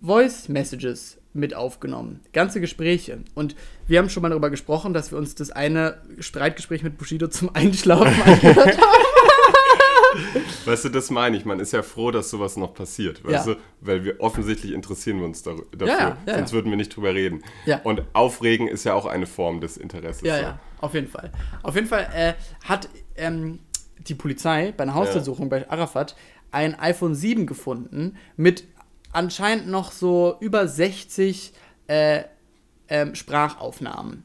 Voice Messages mit aufgenommen. Ganze Gespräche. Und wir haben schon mal darüber gesprochen, dass wir uns das eine Streitgespräch mit Bushido zum Einschlafen angehört haben. Weißt du, das meine ich. Man ist ja froh, dass sowas noch passiert. Weißt ja. du? Weil wir offensichtlich interessieren wir uns dafür. Ja, ja, Sonst würden wir nicht drüber reden. Und aufregen ist ja auch eine Form des Interesses. Ja, so. ja, auf jeden Fall. Auf jeden Fall äh, hat ähm, die Polizei bei einer Hausdurchsuchung bei Arafat ein iPhone 7 gefunden mit anscheinend noch so über 60 äh, äh, Sprachaufnahmen.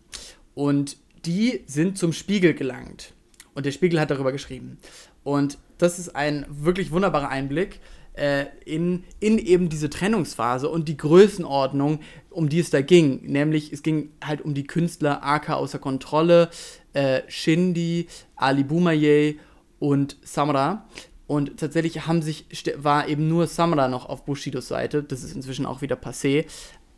Und die sind zum Spiegel gelangt. Und der Spiegel hat darüber geschrieben. Und das ist ein wirklich wunderbarer Einblick äh, in, in eben diese Trennungsphase und die Größenordnung, um die es da ging. Nämlich, es ging halt um die Künstler AK außer Kontrolle, äh, Shindy, Ali Boumaier und Samra. Und tatsächlich haben sich, war eben nur Samra noch auf Bushidos Seite. Das ist inzwischen auch wieder passé.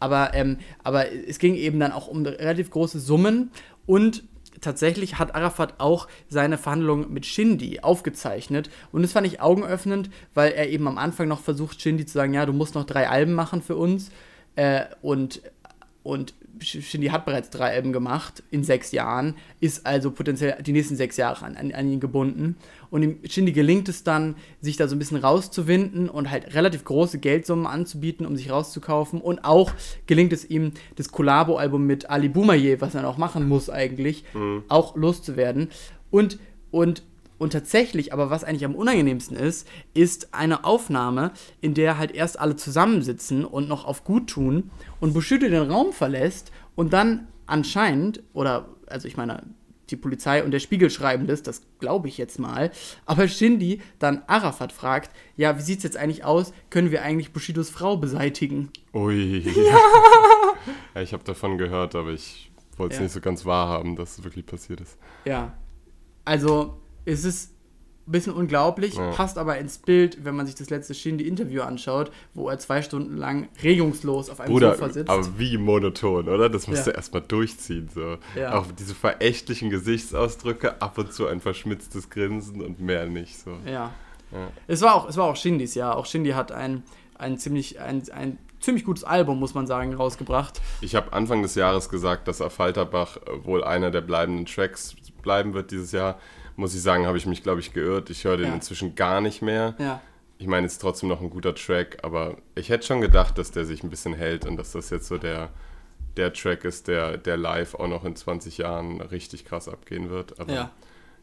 Aber, ähm, aber es ging eben dann auch um relativ große Summen und tatsächlich hat Arafat auch seine Verhandlungen mit Shindy aufgezeichnet. Und das fand ich augenöffnend, weil er eben am Anfang noch versucht, Shindy zu sagen, ja, du musst noch drei Alben machen für uns. Äh, und, und Shindy hat bereits drei Alben gemacht in sechs Jahren, ist also potenziell die nächsten sechs Jahre an, an, an ihn gebunden. Und dem Shindy gelingt es dann, sich da so ein bisschen rauszuwinden und halt relativ große Geldsummen anzubieten, um sich rauszukaufen. Und auch gelingt es ihm, das Collabo-Album mit Ali Boumaier, was er auch machen muss eigentlich, mhm. auch loszuwerden. Und, und und tatsächlich, aber was eigentlich am unangenehmsten ist, ist eine Aufnahme, in der halt erst alle zusammensitzen und noch auf gut tun und Bushido den Raum verlässt und dann anscheinend, oder also ich meine, die Polizei und der Spiegel schreiben das, das glaube ich jetzt mal. Aber Shindy dann Arafat fragt, ja, wie sieht es jetzt eigentlich aus? Können wir eigentlich Bushidos Frau beseitigen? Ui. Ja, ja ich habe davon gehört, aber ich wollte es ja. nicht so ganz wahrhaben, dass es wirklich passiert ist. Ja. Also, es ist bisschen unglaublich, ja. passt aber ins Bild, wenn man sich das letzte Shindy-Interview anschaut, wo er zwei Stunden lang regungslos auf einem Bruder, Sofa sitzt. Aber wie monoton, oder? Das musst ja. du erstmal durchziehen. So. Ja. Auch diese verächtlichen Gesichtsausdrücke, ab und zu ein verschmitztes Grinsen und mehr nicht. So. Ja. ja. Es, war auch, es war auch Shindys, ja. Auch Shindy hat ein, ein, ziemlich, ein, ein ziemlich gutes Album, muss man sagen, rausgebracht. Ich habe Anfang des Jahres gesagt, dass Affalterbach wohl einer der bleibenden Tracks bleiben wird dieses Jahr muss ich sagen, habe ich mich, glaube ich, geirrt. Ich höre den ja. inzwischen gar nicht mehr. Ja. ich meine, es ist trotzdem noch ein guter Track, aber ich hätte schon gedacht, dass der sich ein bisschen hält und dass das jetzt so der, der Track ist, der, der live auch noch in 20 Jahren richtig krass abgehen wird. Aber Ja.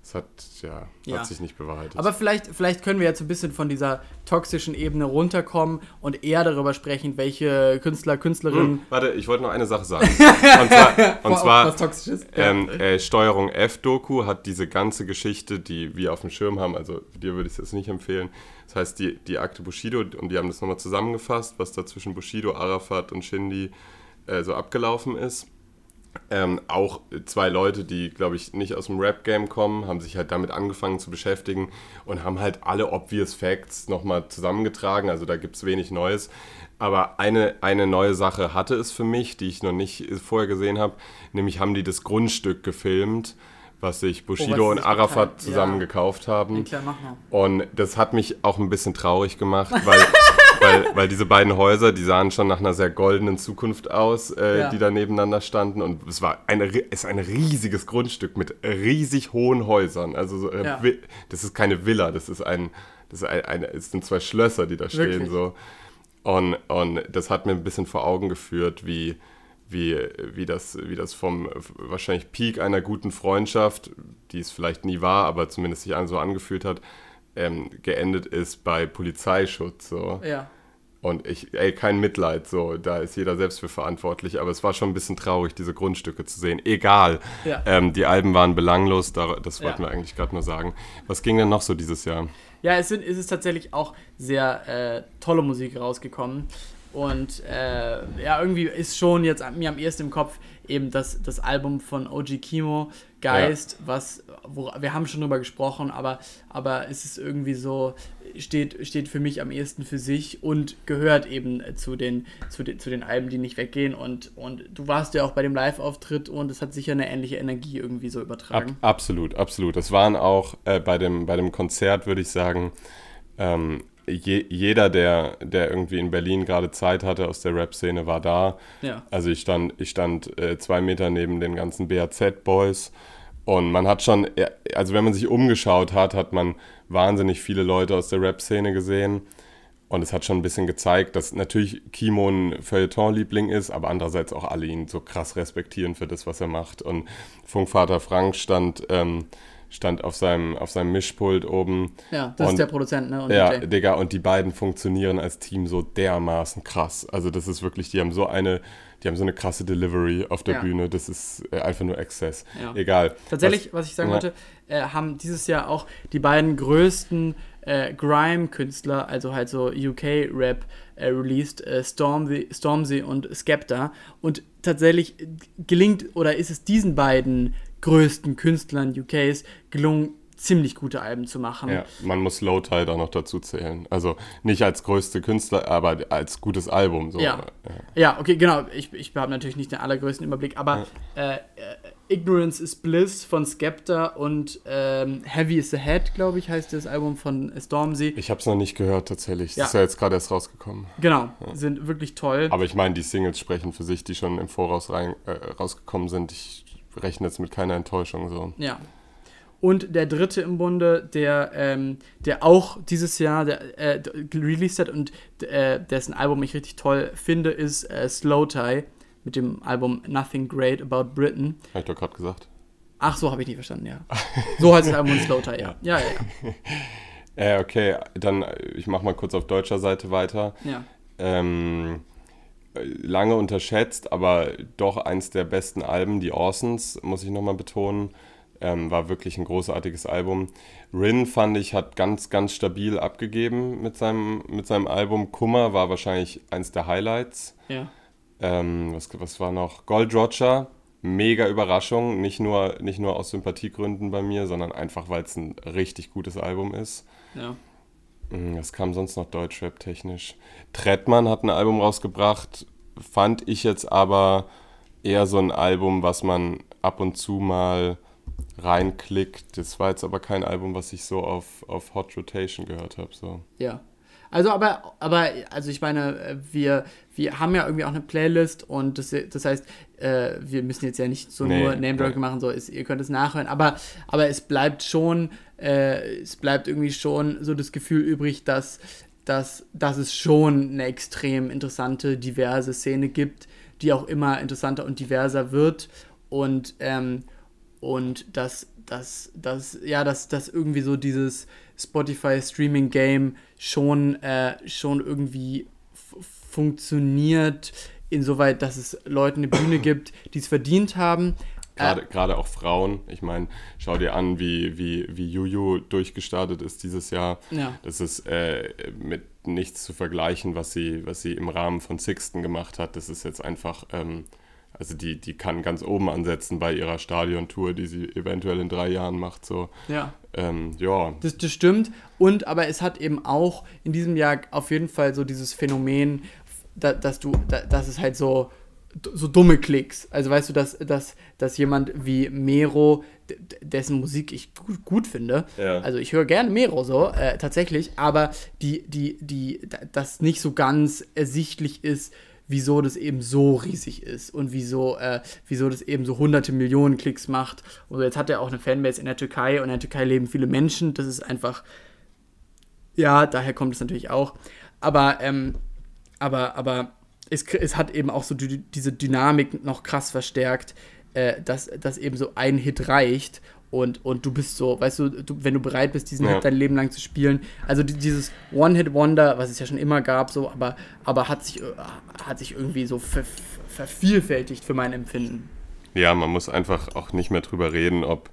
Es hat, ja, Ja. hat sich nicht bewahrheitet. Aber vielleicht, vielleicht können wir jetzt ein bisschen von dieser toxischen Ebene runterkommen und eher darüber sprechen, welche Künstler, Künstlerinnen. Hm, warte, ich wollte noch eine Sache sagen. Und zwar, und zwar was Toxisches? Ähm, äh, Steuerung F-Doku hat diese ganze Geschichte, die wir auf dem Schirm haben, also dir würde ich es jetzt nicht empfehlen. Das heißt, die, die Akte Bushido, und die haben das nochmal zusammengefasst, was da zwischen Bushido, Arafat und Shindy äh, so abgelaufen ist. Ähm, auch zwei Leute, die, glaube ich, nicht aus dem Rap-Game kommen, haben sich halt damit angefangen zu beschäftigen und haben halt alle obvious Facts nochmal zusammengetragen. Also da gibt es wenig Neues. Aber eine, eine neue Sache hatte es für mich, die ich noch nicht vorher gesehen habe. Nämlich haben die das Grundstück gefilmt, was sich Bushido Oh, was und Arafat zusammen ja. gekauft haben. Ja, klar. Und das hat mich auch ein bisschen traurig gemacht, weil, weil, weil diese beiden Häuser, die sahen schon nach einer sehr goldenen Zukunft aus, äh, Ja. die da nebeneinander standen. Und es war eine, ist ein riesiges Grundstück mit riesig hohen Häusern. Also so, äh, Ja. Das ist keine Villa, das ist ein, das ist ein, eine, es sind zwei Schlösser, die da stehen. Wirklich? So. Und, und das hat mir ein bisschen vor Augen geführt, wie, wie, wie, das, wie das vom wahrscheinlich Peak einer guten Freundschaft, die es vielleicht nie war, aber zumindest sich so angefühlt hat, ähm, geendet ist bei Polizeischutz. So. Ja. Und ich, ey, kein Mitleid, so, da ist jeder selbst für verantwortlich, aber es war schon ein bisschen traurig, diese Grundstücke zu sehen. Egal. Ja. Ähm, die Alben waren belanglos, da, das wollten Ja. wir eigentlich gerade nur sagen. Was ging denn noch so dieses Jahr? Ja, es, sind, es ist tatsächlich auch sehr äh, tolle Musik rausgekommen. Und äh, ja, irgendwie ist schon jetzt mir am ehesten im Kopf eben das, das Album von OG Kimo, Geist, was, wo, wir haben schon drüber gesprochen, aber, aber es ist irgendwie so, steht, steht für mich am ehesten für sich und gehört eben zu den, zu den, zu den Alben, die nicht weggehen. Und, und du warst ja auch bei dem Live-Auftritt und es hat sicher eine ähnliche Energie irgendwie so Ab, übertragen. absolut, absolut. Das waren auch äh, bei, dem, bei dem Konzert, würde ich sagen, ähm, je, jeder, der, der irgendwie in Berlin gerade Zeit hatte aus der Rap-Szene, war da. Ja. Also ich stand, ich stand äh, zwei Meter neben den ganzen BAZ-Boys und man hat schon, ja, also wenn man sich umgeschaut hat, hat man wahnsinnig viele Leute aus der Rap-Szene gesehen. Und es hat schon ein bisschen gezeigt, dass natürlich Kimo ein Feuilleton-Liebling ist, aber andererseits auch alle ihn so krass respektieren für das, was er macht. Und Funkvater Frank stand, ähm, stand auf, seinem, auf seinem Mischpult oben. Ja, das und, ist der Produzent, ne? Und ja, DJ. Digga, und die beiden funktionieren als Team so dermaßen krass. Also das ist wirklich, die haben so eine, die haben so eine krasse Delivery auf der Ja. Bühne. Das ist äh, einfach nur Exzess. Ja. Egal. Tatsächlich, was, ich sagen ja. wollte, äh, haben dieses Jahr auch die beiden größten äh, Grime-Künstler, also halt so UK-Rap, äh, released, äh, Stormzy, Stormzy und Skepta. Und tatsächlich gelingt, oder ist es diesen beiden größten Künstlern UKs gelungen, ziemlich gute Alben zu machen. Ja, man muss Low Tide auch noch dazu zählen. Also nicht als größte Künstler, aber als gutes Album. So. Ja. ja, okay, genau. Ich, ich habe natürlich nicht den allergrößten Überblick, aber äh, äh, Ignorance is Bliss von Skepta und ähm, Heavy is the Head, glaube ich, heißt das Album von Stormzy. Ich habe es noch nicht gehört tatsächlich. Ja. Das ist ja jetzt gerade erst rausgekommen. Genau, sind wirklich toll. Aber ich meine, die Singles sprechen für sich, die schon im Voraus rein, äh, rausgekommen sind. Ich rechne jetzt mit keiner Enttäuschung so. Ja. Und der dritte im Bunde, der, ähm, der auch dieses Jahr der, äh, released hat und äh, dessen Album ich richtig toll finde, ist äh, Slow Tie mit dem Album Nothing Great About Britain. Habe ich doch gerade gesagt. Ach, so habe ich nicht verstanden, ja. So heißt das Album Slow Tie, ja. Ja, ja, ja. Äh, okay, dann ich mache mal kurz auf deutscher Seite weiter. Ja. Ähm, äh, lange unterschätzt, aber doch eins der besten Alben, die Orsons, muss ich nochmal betonen. Ähm, war wirklich ein großartiges Album. Rin fand ich, hat ganz, ganz stabil abgegeben mit seinem, mit seinem Album. Kummer war wahrscheinlich eins der Highlights. Ja. Ähm, was, was war noch? Gold Roger, mega Überraschung. Nicht nur, nicht nur aus Sympathiegründen bei mir, sondern einfach, weil es ein richtig gutes Album ist. Ja. Mm, Was kam sonst noch Deutschrap technisch? Trettmann hat ein Album rausgebracht, fand ich jetzt aber eher so ein Album, was man ab und zu mal reinklickt. Das war jetzt aber kein Album, was ich so auf, auf Hot Rotation gehört habe. So. Ja. Also, aber, aber, also ich meine, wir, wir haben ja irgendwie auch eine Playlist und das, das heißt, äh, wir müssen jetzt ja nicht so nee, nur Name-Dropping machen, so ist, ihr könnt es nachhören, aber, aber es bleibt schon, äh, es bleibt irgendwie schon so das Gefühl übrig, dass, dass, dass es schon eine extrem interessante, diverse Szene gibt, die auch immer interessanter und diverser wird und, ähm, und dass, dass, dass, ja, dass, dass irgendwie so dieses Spotify-Streaming-Game schon, äh, schon irgendwie funktioniert, insoweit, dass es Leuten eine Bühne gibt, die es verdient haben. Gerade, äh, gerade auch Frauen. Ich meine, schau dir an, wie, wie, wie Juju durchgestartet ist dieses Jahr. Ja. Das ist äh, mit nichts zu vergleichen, was sie, was sie im Rahmen von Sixten gemacht hat. Das ist jetzt einfach, ähm, also die, die kann ganz oben ansetzen bei ihrer Stadiontour, die sie eventuell in drei Jahren macht. So. Ja. Ähm, ja. Das, das stimmt. Und aber es hat eben auch in diesem Jahr auf jeden Fall so dieses Phänomen, da, dass du, da, dass es halt so, so dumme Klicks. Also weißt du, dass, dass, dass jemand wie Mero, dessen Musik ich gut, gut finde, ja. also ich höre gerne Mero so, äh, tatsächlich, aber die, die, die, das nicht so ganz ersichtlich ist, wieso das eben so riesig ist und wieso, äh, wieso das eben so hunderte Millionen Klicks macht. Und jetzt hat er auch eine Fanbase in der Türkei und in der Türkei leben viele Menschen. Das ist einfach, ja, daher kommt es natürlich auch. Aber ähm, aber, aber es, es hat eben auch so die, diese Dynamik noch krass verstärkt, äh, dass, dass eben so ein Hit reicht und, und du bist so, weißt du, du wenn du bereit bist, diesen ja. Hit dein Leben lang zu spielen. Also dieses One-Hit-Wonder, was es ja schon immer gab, so, aber, aber hat, sich, hat sich irgendwie so ver, vervielfältigt für mein Empfinden. Ja, man muss einfach auch nicht mehr drüber reden, ob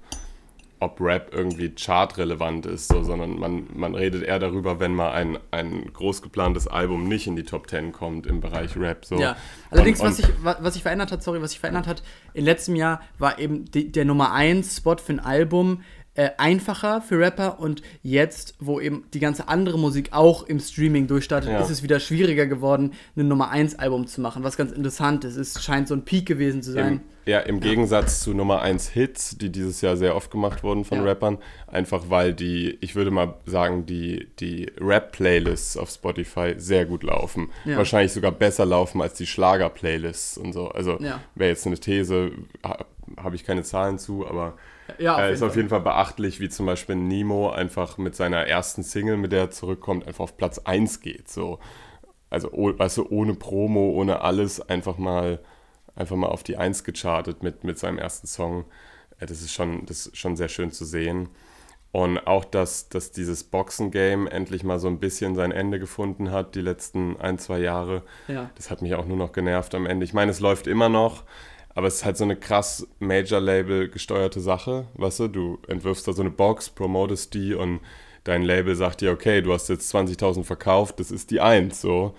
ob Rap irgendwie chartrelevant ist, so, sondern man, man redet eher darüber, wenn mal ein, ein groß geplantes Album nicht in die Top Ten kommt im Bereich Rap. So. Ja, allerdings, und, und was, sich, was sich verändert hat, sorry, was sich verändert hat, im letzten Jahr war eben die, der Nummer 1 Spot für ein Album äh, einfacher für Rapper und jetzt, wo eben die ganze andere Musik auch im Streaming durchstartet, ja. ist es wieder schwieriger geworden, ein Nummer 1 Album zu machen, was ganz interessant ist. Es scheint so ein Peak gewesen zu sein. Im, ja, im ja. Gegensatz zu Nummer 1 Hits, die dieses Jahr sehr oft gemacht wurden von ja. Rappern, einfach weil die, ich würde mal sagen, die, die Rap-Playlists auf Spotify sehr gut laufen. Wahrscheinlich sogar besser laufen als die Schlager-Playlists und so. Also wäre jetzt eine These, habe ich keine Zahlen zu, aber ja, äh, ist auf jeden Fall beachtlich, wie zum Beispiel Nemo einfach mit seiner ersten Single, mit der er zurückkommt, einfach auf Platz 1 geht. So. Also, weißt du, ohne Promo, ohne alles, einfach mal, einfach mal auf die 1 gechartet mit, mit seinem ersten Song. Äh, das, ist schon, das ist schon sehr schön zu sehen. Und auch, dass, dass dieses Boxen-Game endlich mal so ein bisschen sein Ende gefunden hat, die letzten ein, zwei Jahre. Ja. Das hat mich auch nur noch genervt am Ende. Ich meine, es läuft immer noch. Aber es ist halt so eine krass Major-Label gesteuerte Sache, weißt du? Du entwirfst da so eine Box, promotest die und dein Label sagt dir, okay, du hast jetzt 20.000 verkauft, das ist die Eins, so.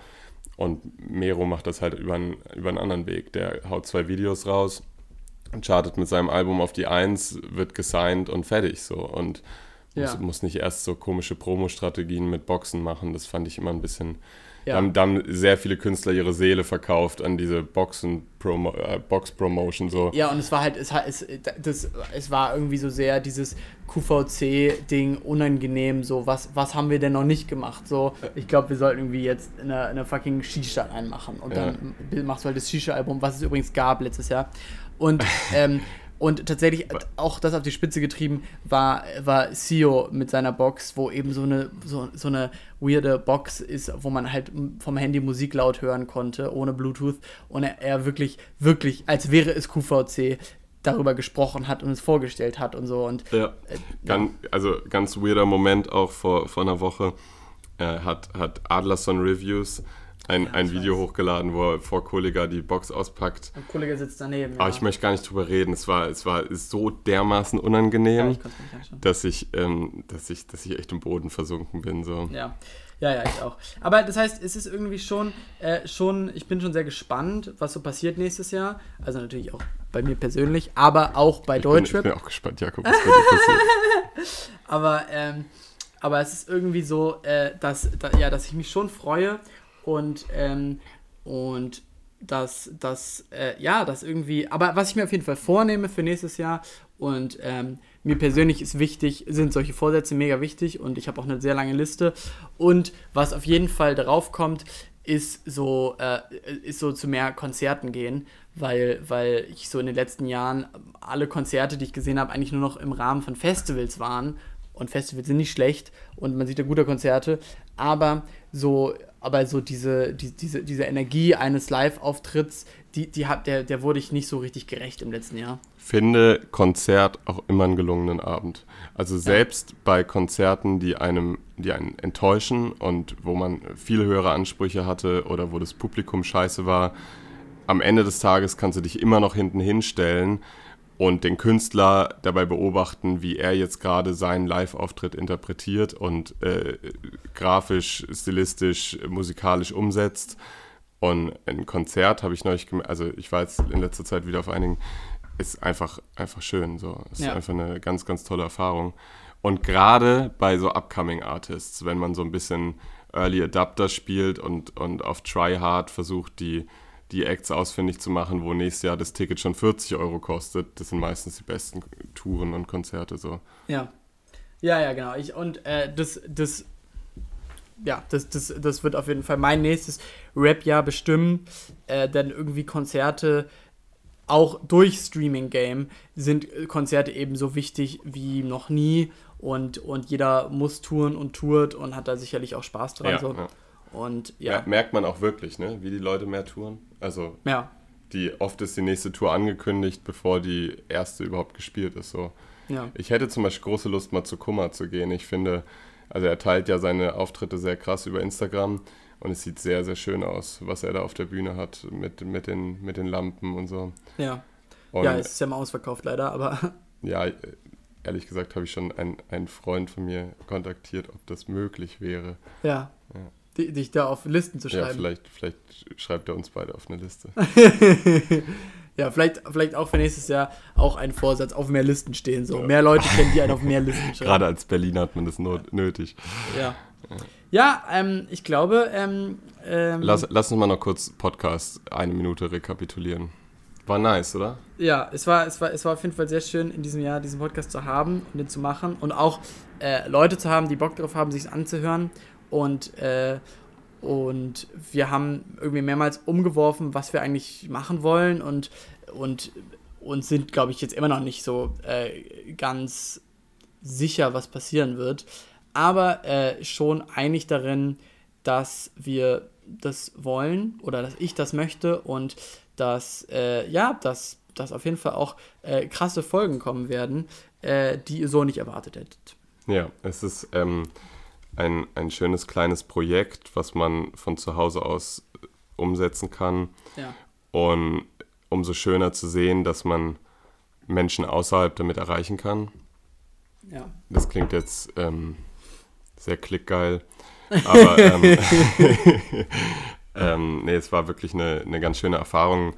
Und Mero macht das halt über einen, über einen anderen Weg. Der haut zwei Videos raus, chartet mit seinem Album auf die Eins, wird gesigned und fertig, so. Und ja. muss, muss nicht erst so komische Promo-Strategien mit Boxen machen. Das fand ich immer ein bisschen ja. Da, haben, da haben sehr viele Künstler ihre Seele verkauft an diese Boxen Promo, äh, Box Promotion so. Ja, und es war halt, es, es, das, es war irgendwie so sehr dieses QVC-Ding unangenehm, so was, was haben wir denn noch nicht gemacht? So, ich glaube, wir sollten irgendwie jetzt eine, eine fucking Shisha einmachen und ja. dann machst du halt das Shisha-Album, was es übrigens gab letztes Jahr. Und ähm, Und tatsächlich auch das auf die Spitze getrieben war, war Sio mit seiner Box, wo eben so eine, so, so eine weirde Box ist, wo man halt vom Handy Musik laut hören konnte, ohne Bluetooth. Und er, er wirklich, wirklich, als wäre es QVC, darüber gesprochen hat und es vorgestellt hat und so. Und, ja. Äh, ganz, also ganz weirder Moment auch vor, vor einer Woche. Äh, hat, hat Adlerson Reviews ein, ja, ein Video weiß. hochgeladen, wo er vor Kollega die Box auspackt. Und Kollega sitzt daneben. Aber ja. ich möchte gar nicht drüber reden. Es war, es war so dermaßen unangenehm, ja, ich dass, ich, ähm, dass, ich, dass ich echt im Boden versunken bin. So. Ja. Ja, ja, ich auch. Aber das heißt, es ist irgendwie schon, äh, schon, ich bin schon sehr gespannt, was so passiert nächstes Jahr. Also natürlich auch bei mir persönlich, aber auch bei ich Deutschrap. Bin, ich bin auch gespannt, Jakob, was bei dir passiert. aber, ähm, aber es ist irgendwie so, äh, dass, da, ja, dass ich mich schon freue und, ähm, und dass das, äh, ja, das irgendwie, aber was ich mir auf jeden Fall vornehme für nächstes Jahr Und ähm, mir persönlich ist wichtig, sind solche Vorsätze mega wichtig und ich habe auch eine sehr lange Liste. Und was auf jeden Fall darauf kommt, ist so, äh, ist so zu mehr Konzerten gehen, weil, weil ich so in den letzten Jahren alle Konzerte, die ich gesehen habe, eigentlich nur noch im Rahmen von Festivals waren. Und Festivals sind nicht schlecht und man sieht da gute Konzerte, aber so, aber so diese, die, diese, diese Energie eines Live-Auftritts, die, die hat, der, der wurde ich nicht so richtig gerecht im letzten Jahr. Finde Konzert auch immer einen gelungenen Abend. Also selbst ja. bei Konzerten, die einem, die einen enttäuschen und wo man viel höhere Ansprüche hatte oder wo das Publikum scheiße war, am Ende des Tages kannst du dich immer noch hinten hinstellen und den Künstler dabei beobachten, wie er jetzt gerade seinen Live-Auftritt interpretiert und äh, grafisch, stilistisch, musikalisch umsetzt. Und ein Konzert habe ich neulich gemerkt, also ich war jetzt in letzter Zeit wieder auf einigen, ist einfach, einfach schön. So. Ist ja. einfach eine ganz, ganz tolle Erfahrung. Und gerade bei so Upcoming Artists, wenn man so ein bisschen Early Adapter spielt und, und auf Try Hard versucht, die die Acts ausfindig zu machen, wo nächstes Jahr das Ticket schon 40 Euro kostet. Das sind meistens die besten Touren und Konzerte so. Ja. Ja, ja, genau. Ich, und äh, das, das, ja, das, das, das wird auf jeden Fall mein nächstes Rap-Jahr bestimmen. Äh, denn irgendwie Konzerte, auch durch Streaming-Game, sind Konzerte ebenso wichtig wie noch nie. Und, und jeder muss touren und tourt und hat da sicherlich auch Spaß dran. Ja, so. ja. Und ja. Merkt man auch wirklich, ne? wie die Leute mehr touren. Also ja. die, oft ist die nächste Tour angekündigt, bevor die erste überhaupt gespielt ist. So. Ja. Ich hätte zum Beispiel große Lust, mal zu Kummer zu gehen. Ich finde, also er teilt ja seine Auftritte sehr krass über Instagram und es sieht sehr, sehr schön aus, was er da auf der Bühne hat mit, mit, den, mit den Lampen und so. Ja. Und ja, es ist ja mal ausverkauft leider, aber. Ja, ehrlich gesagt habe ich schon einen, einen Freund von mir kontaktiert, ob das möglich wäre. Ja. ja dich da auf Listen zu schreiben. Ja, vielleicht, vielleicht schreibt er uns beide auf eine Liste. ja, vielleicht, vielleicht auch für nächstes Jahr auch ein Vorsatz, auf mehr Listen stehen. So. Ja. Mehr Leute kennen, die einen auf mehr Listen schreiben. Gerade als Berliner hat man das not nötig. Ja. Ja, ähm, ich glaube. Ähm, ähm, lass, lass uns mal noch kurz Podcast eine Minute rekapitulieren. War nice, oder? Ja, es war, es, war, es war auf jeden Fall sehr schön, in diesem Jahr diesen Podcast zu haben und den zu machen und auch äh, Leute zu haben, die Bock darauf haben, sich anzuhören und, äh, und wir haben irgendwie mehrmals umgeworfen, was wir eigentlich machen wollen und, und, und sind, glaube ich, jetzt immer noch nicht so äh, ganz sicher, was passieren wird. Aber äh, schon einig darin, dass wir das wollen oder dass ich das möchte und dass, äh, ja, dass, dass auf jeden Fall auch äh, krasse Folgen kommen werden, äh, die ihr so nicht erwartet hättet. Ja, es ist ähm, ein, ein schönes kleines Projekt, was man von zu Hause aus äh, umsetzen kann. Ja. Und umso schöner zu sehen, dass man Menschen außerhalb damit erreichen kann. Ja. Das klingt jetzt ähm, sehr klickgeil. Aber ähm, ähm, nee, es war wirklich eine, eine ganz schöne Erfahrung.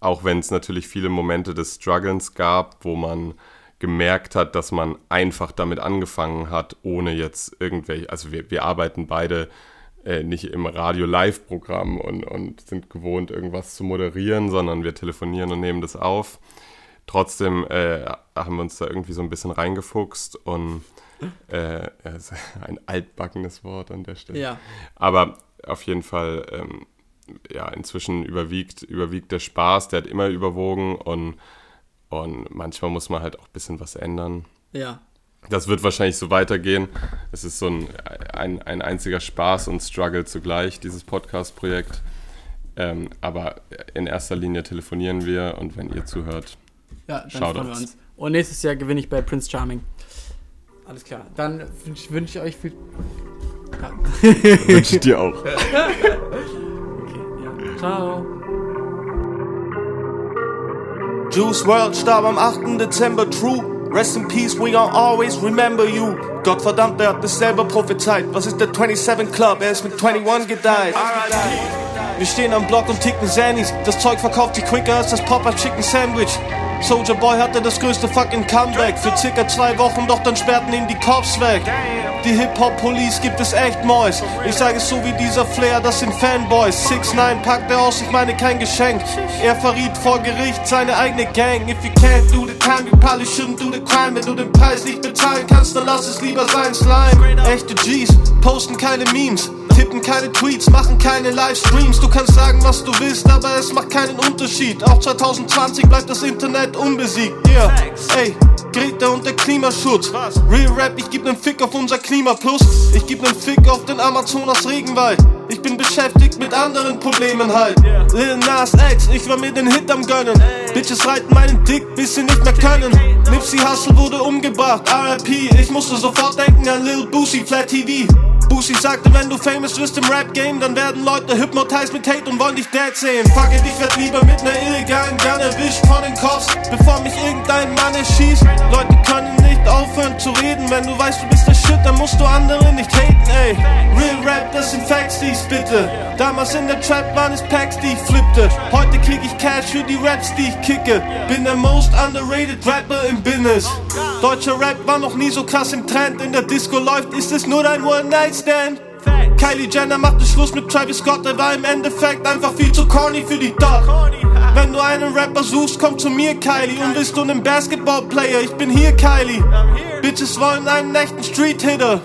Auch wenn es natürlich viele Momente des Strugglens gab, wo man gemerkt hat, dass man einfach damit angefangen hat, ohne jetzt irgendwelche, also wir, wir arbeiten beide äh, nicht im Radio-Live-Programm und, und sind gewohnt, irgendwas zu moderieren, sondern wir telefonieren und nehmen das auf. Trotzdem äh, haben wir uns da irgendwie so ein bisschen reingefuchst und äh, ein altbackenes Wort an der Stelle. Ja. Aber auf jeden Fall, ähm, ja, inzwischen überwiegt, überwiegt der Spaß, der hat immer überwogen und und manchmal muss man halt auch ein bisschen was ändern. Ja. Das wird wahrscheinlich so weitergehen. Es ist so ein, ein, ein einziger Spaß und Struggle zugleich, dieses Podcast-Projekt. Ähm, aber in erster Linie telefonieren wir und wenn ihr zuhört, ja, dann schaut uns. uns. Und nächstes Jahr gewinne ich bei Prince Charming. Alles klar. Dann wünsche wünsch ich euch viel. Ja. wünsche ich dir auch. okay, ja. Ciao. Juice World starb am 8. Dezember, true. Rest in peace, we gon' always remember you. Gottverdammt, er hat das selber prophezeit. Was ist der 27 Club? Er ist mit 21 gedeiht. Wir stehen am Block und ticken Sandys. Das Zeug verkauft sich quicker als das Popper Chicken Sandwich. Soldier Boy hatte das größte fucking Comeback für circa zwei Wochen, doch dann sperrten ihn die Cops weg. Die Hip-Hop-Police gibt es echt Mois. Ich sage es so wie dieser Flair, das sind Fanboys. 6 9 packt er aus, ich meine kein Geschenk. Er verriet vor Gericht seine eigene Gang. If you can't do the time, you probably shouldn't do the crime. Wenn du den Preis nicht bezahlen kannst, dann lass es lieber sein, Slime. Echte G's posten keine Memes tippen keine Tweets, machen keine Livestreams. Du kannst sagen, was du willst, aber es macht keinen Unterschied. Auch 2020 bleibt das Internet unbesiegt. Yeah, ey, Greta und der Klimaschutz. Real Rap, ich geb nen Fick auf unser Klima Plus. Ich geb nen Fick auf den Amazonas Regenwald. Ich bin beschäftigt mit anderen Problemen halt. Lil Nas X, ich war mir den Hit am gönnen. Bitches reiten meinen Dick, bis sie nicht mehr können. Nipsey Hussle wurde umgebracht, RIP. Ich musste sofort denken an Lil Boosie, Flat TV. Boosie sagte, wenn du famous wirst im Rap-Game, dann werden Leute hypnotized mit Hate und wollen dich dead sehen. Fuck it, ich werd lieber mit ner illegalen Gun erwischt von den Cops, bevor mich irgendein Mann erschießt. Leute können nicht aufhören zu reden, wenn du weißt, du bist der Shit, dann musst du andere nicht haten, ey. Real Rap, das sind Facts, dies bitte. Damals in der Trap waren es Packs, die ich flippte. Heute krieg ich Cash für die Raps, die ich kicke. Bin der most underrated Rapper im Business. Deutscher Rap war noch nie so krass im Trend. In der Disco läuft, ist es nur dein One-Night-Stand. Kylie Jenner machte Schluss mit Travis Scott, er war im Endeffekt einfach viel zu corny für die Dot. Wenn du einen Rapper suchst, komm zu mir, Kylie. Und bist du ein Basketball-Player, ich bin hier, Kylie. Bitches wollen einen echten Street-Hitter.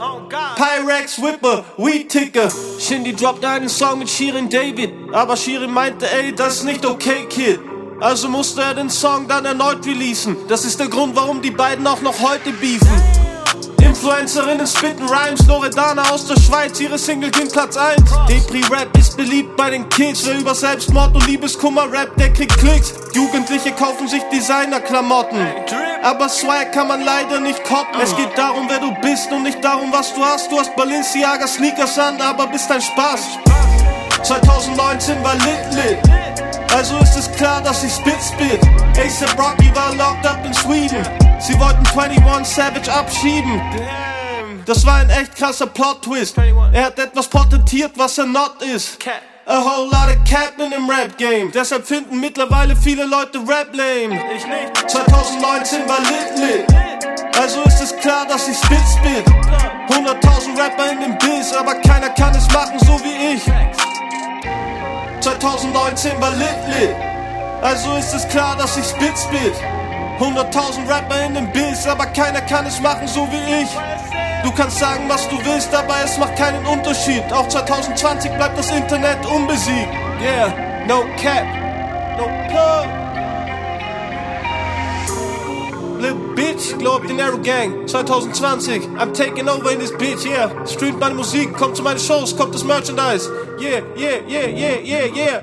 Pyrex, Whipper, Weed-Ticker. Shindy droppt einen Song mit Shirin David. Aber Shirin meinte, ey, das ist nicht okay, Kid. Also musste er den Song dann erneut releasen. Das ist der Grund, warum die beiden auch noch heute beefen. Influencerinnen spitten Rhymes, Loredana aus der Schweiz, ihre Single ging Platz 1. Depri-Rap ist beliebt bei den Kids, wer über Selbstmord und Liebeskummer rappt, der kriegt Klicks. Jugendliche kaufen sich Designer-Klamotten, aber Swag kann man leider nicht koppen. Es geht darum, wer du bist und nicht darum, was du hast. Du hast Balenciaga Sneakers an, aber bist ein Spaß. 2019 war lit lit. Also ist es klar, dass ich spit spit. ASAP Rocky war locked up in Sweden. Sie wollten 21 Savage abschieben. Das war ein echt krasser Plot-Twist. Er hat etwas patentiert, was er not ist. A whole lot of Captain im Rap-Game. Deshalb finden mittlerweile viele Leute Rap lame. Ich nicht. 2019 war lit lit. Also ist es klar, dass ich spit spit. 100.000 Rapper in dem Biss, aber keiner kann es machen so wie ich. 2019 war lit lit. Also ist es klar, dass ich spit spit. 100.000 Rapper in dem Biss, aber keiner kann es machen so wie ich. Du kannst sagen, was du willst, aber es macht keinen Unterschied. Auch 2020 bleibt das Internet unbesiegt. Yeah, no cap, no plug. Little bitch, glow up the Narrow Gang 2020, I'm taking over in this bitch, yeah. Streamt meine Musik, kommt zu meinen Shows, kommt das Merchandise. Yeah, yeah, yeah, yeah, yeah, yeah.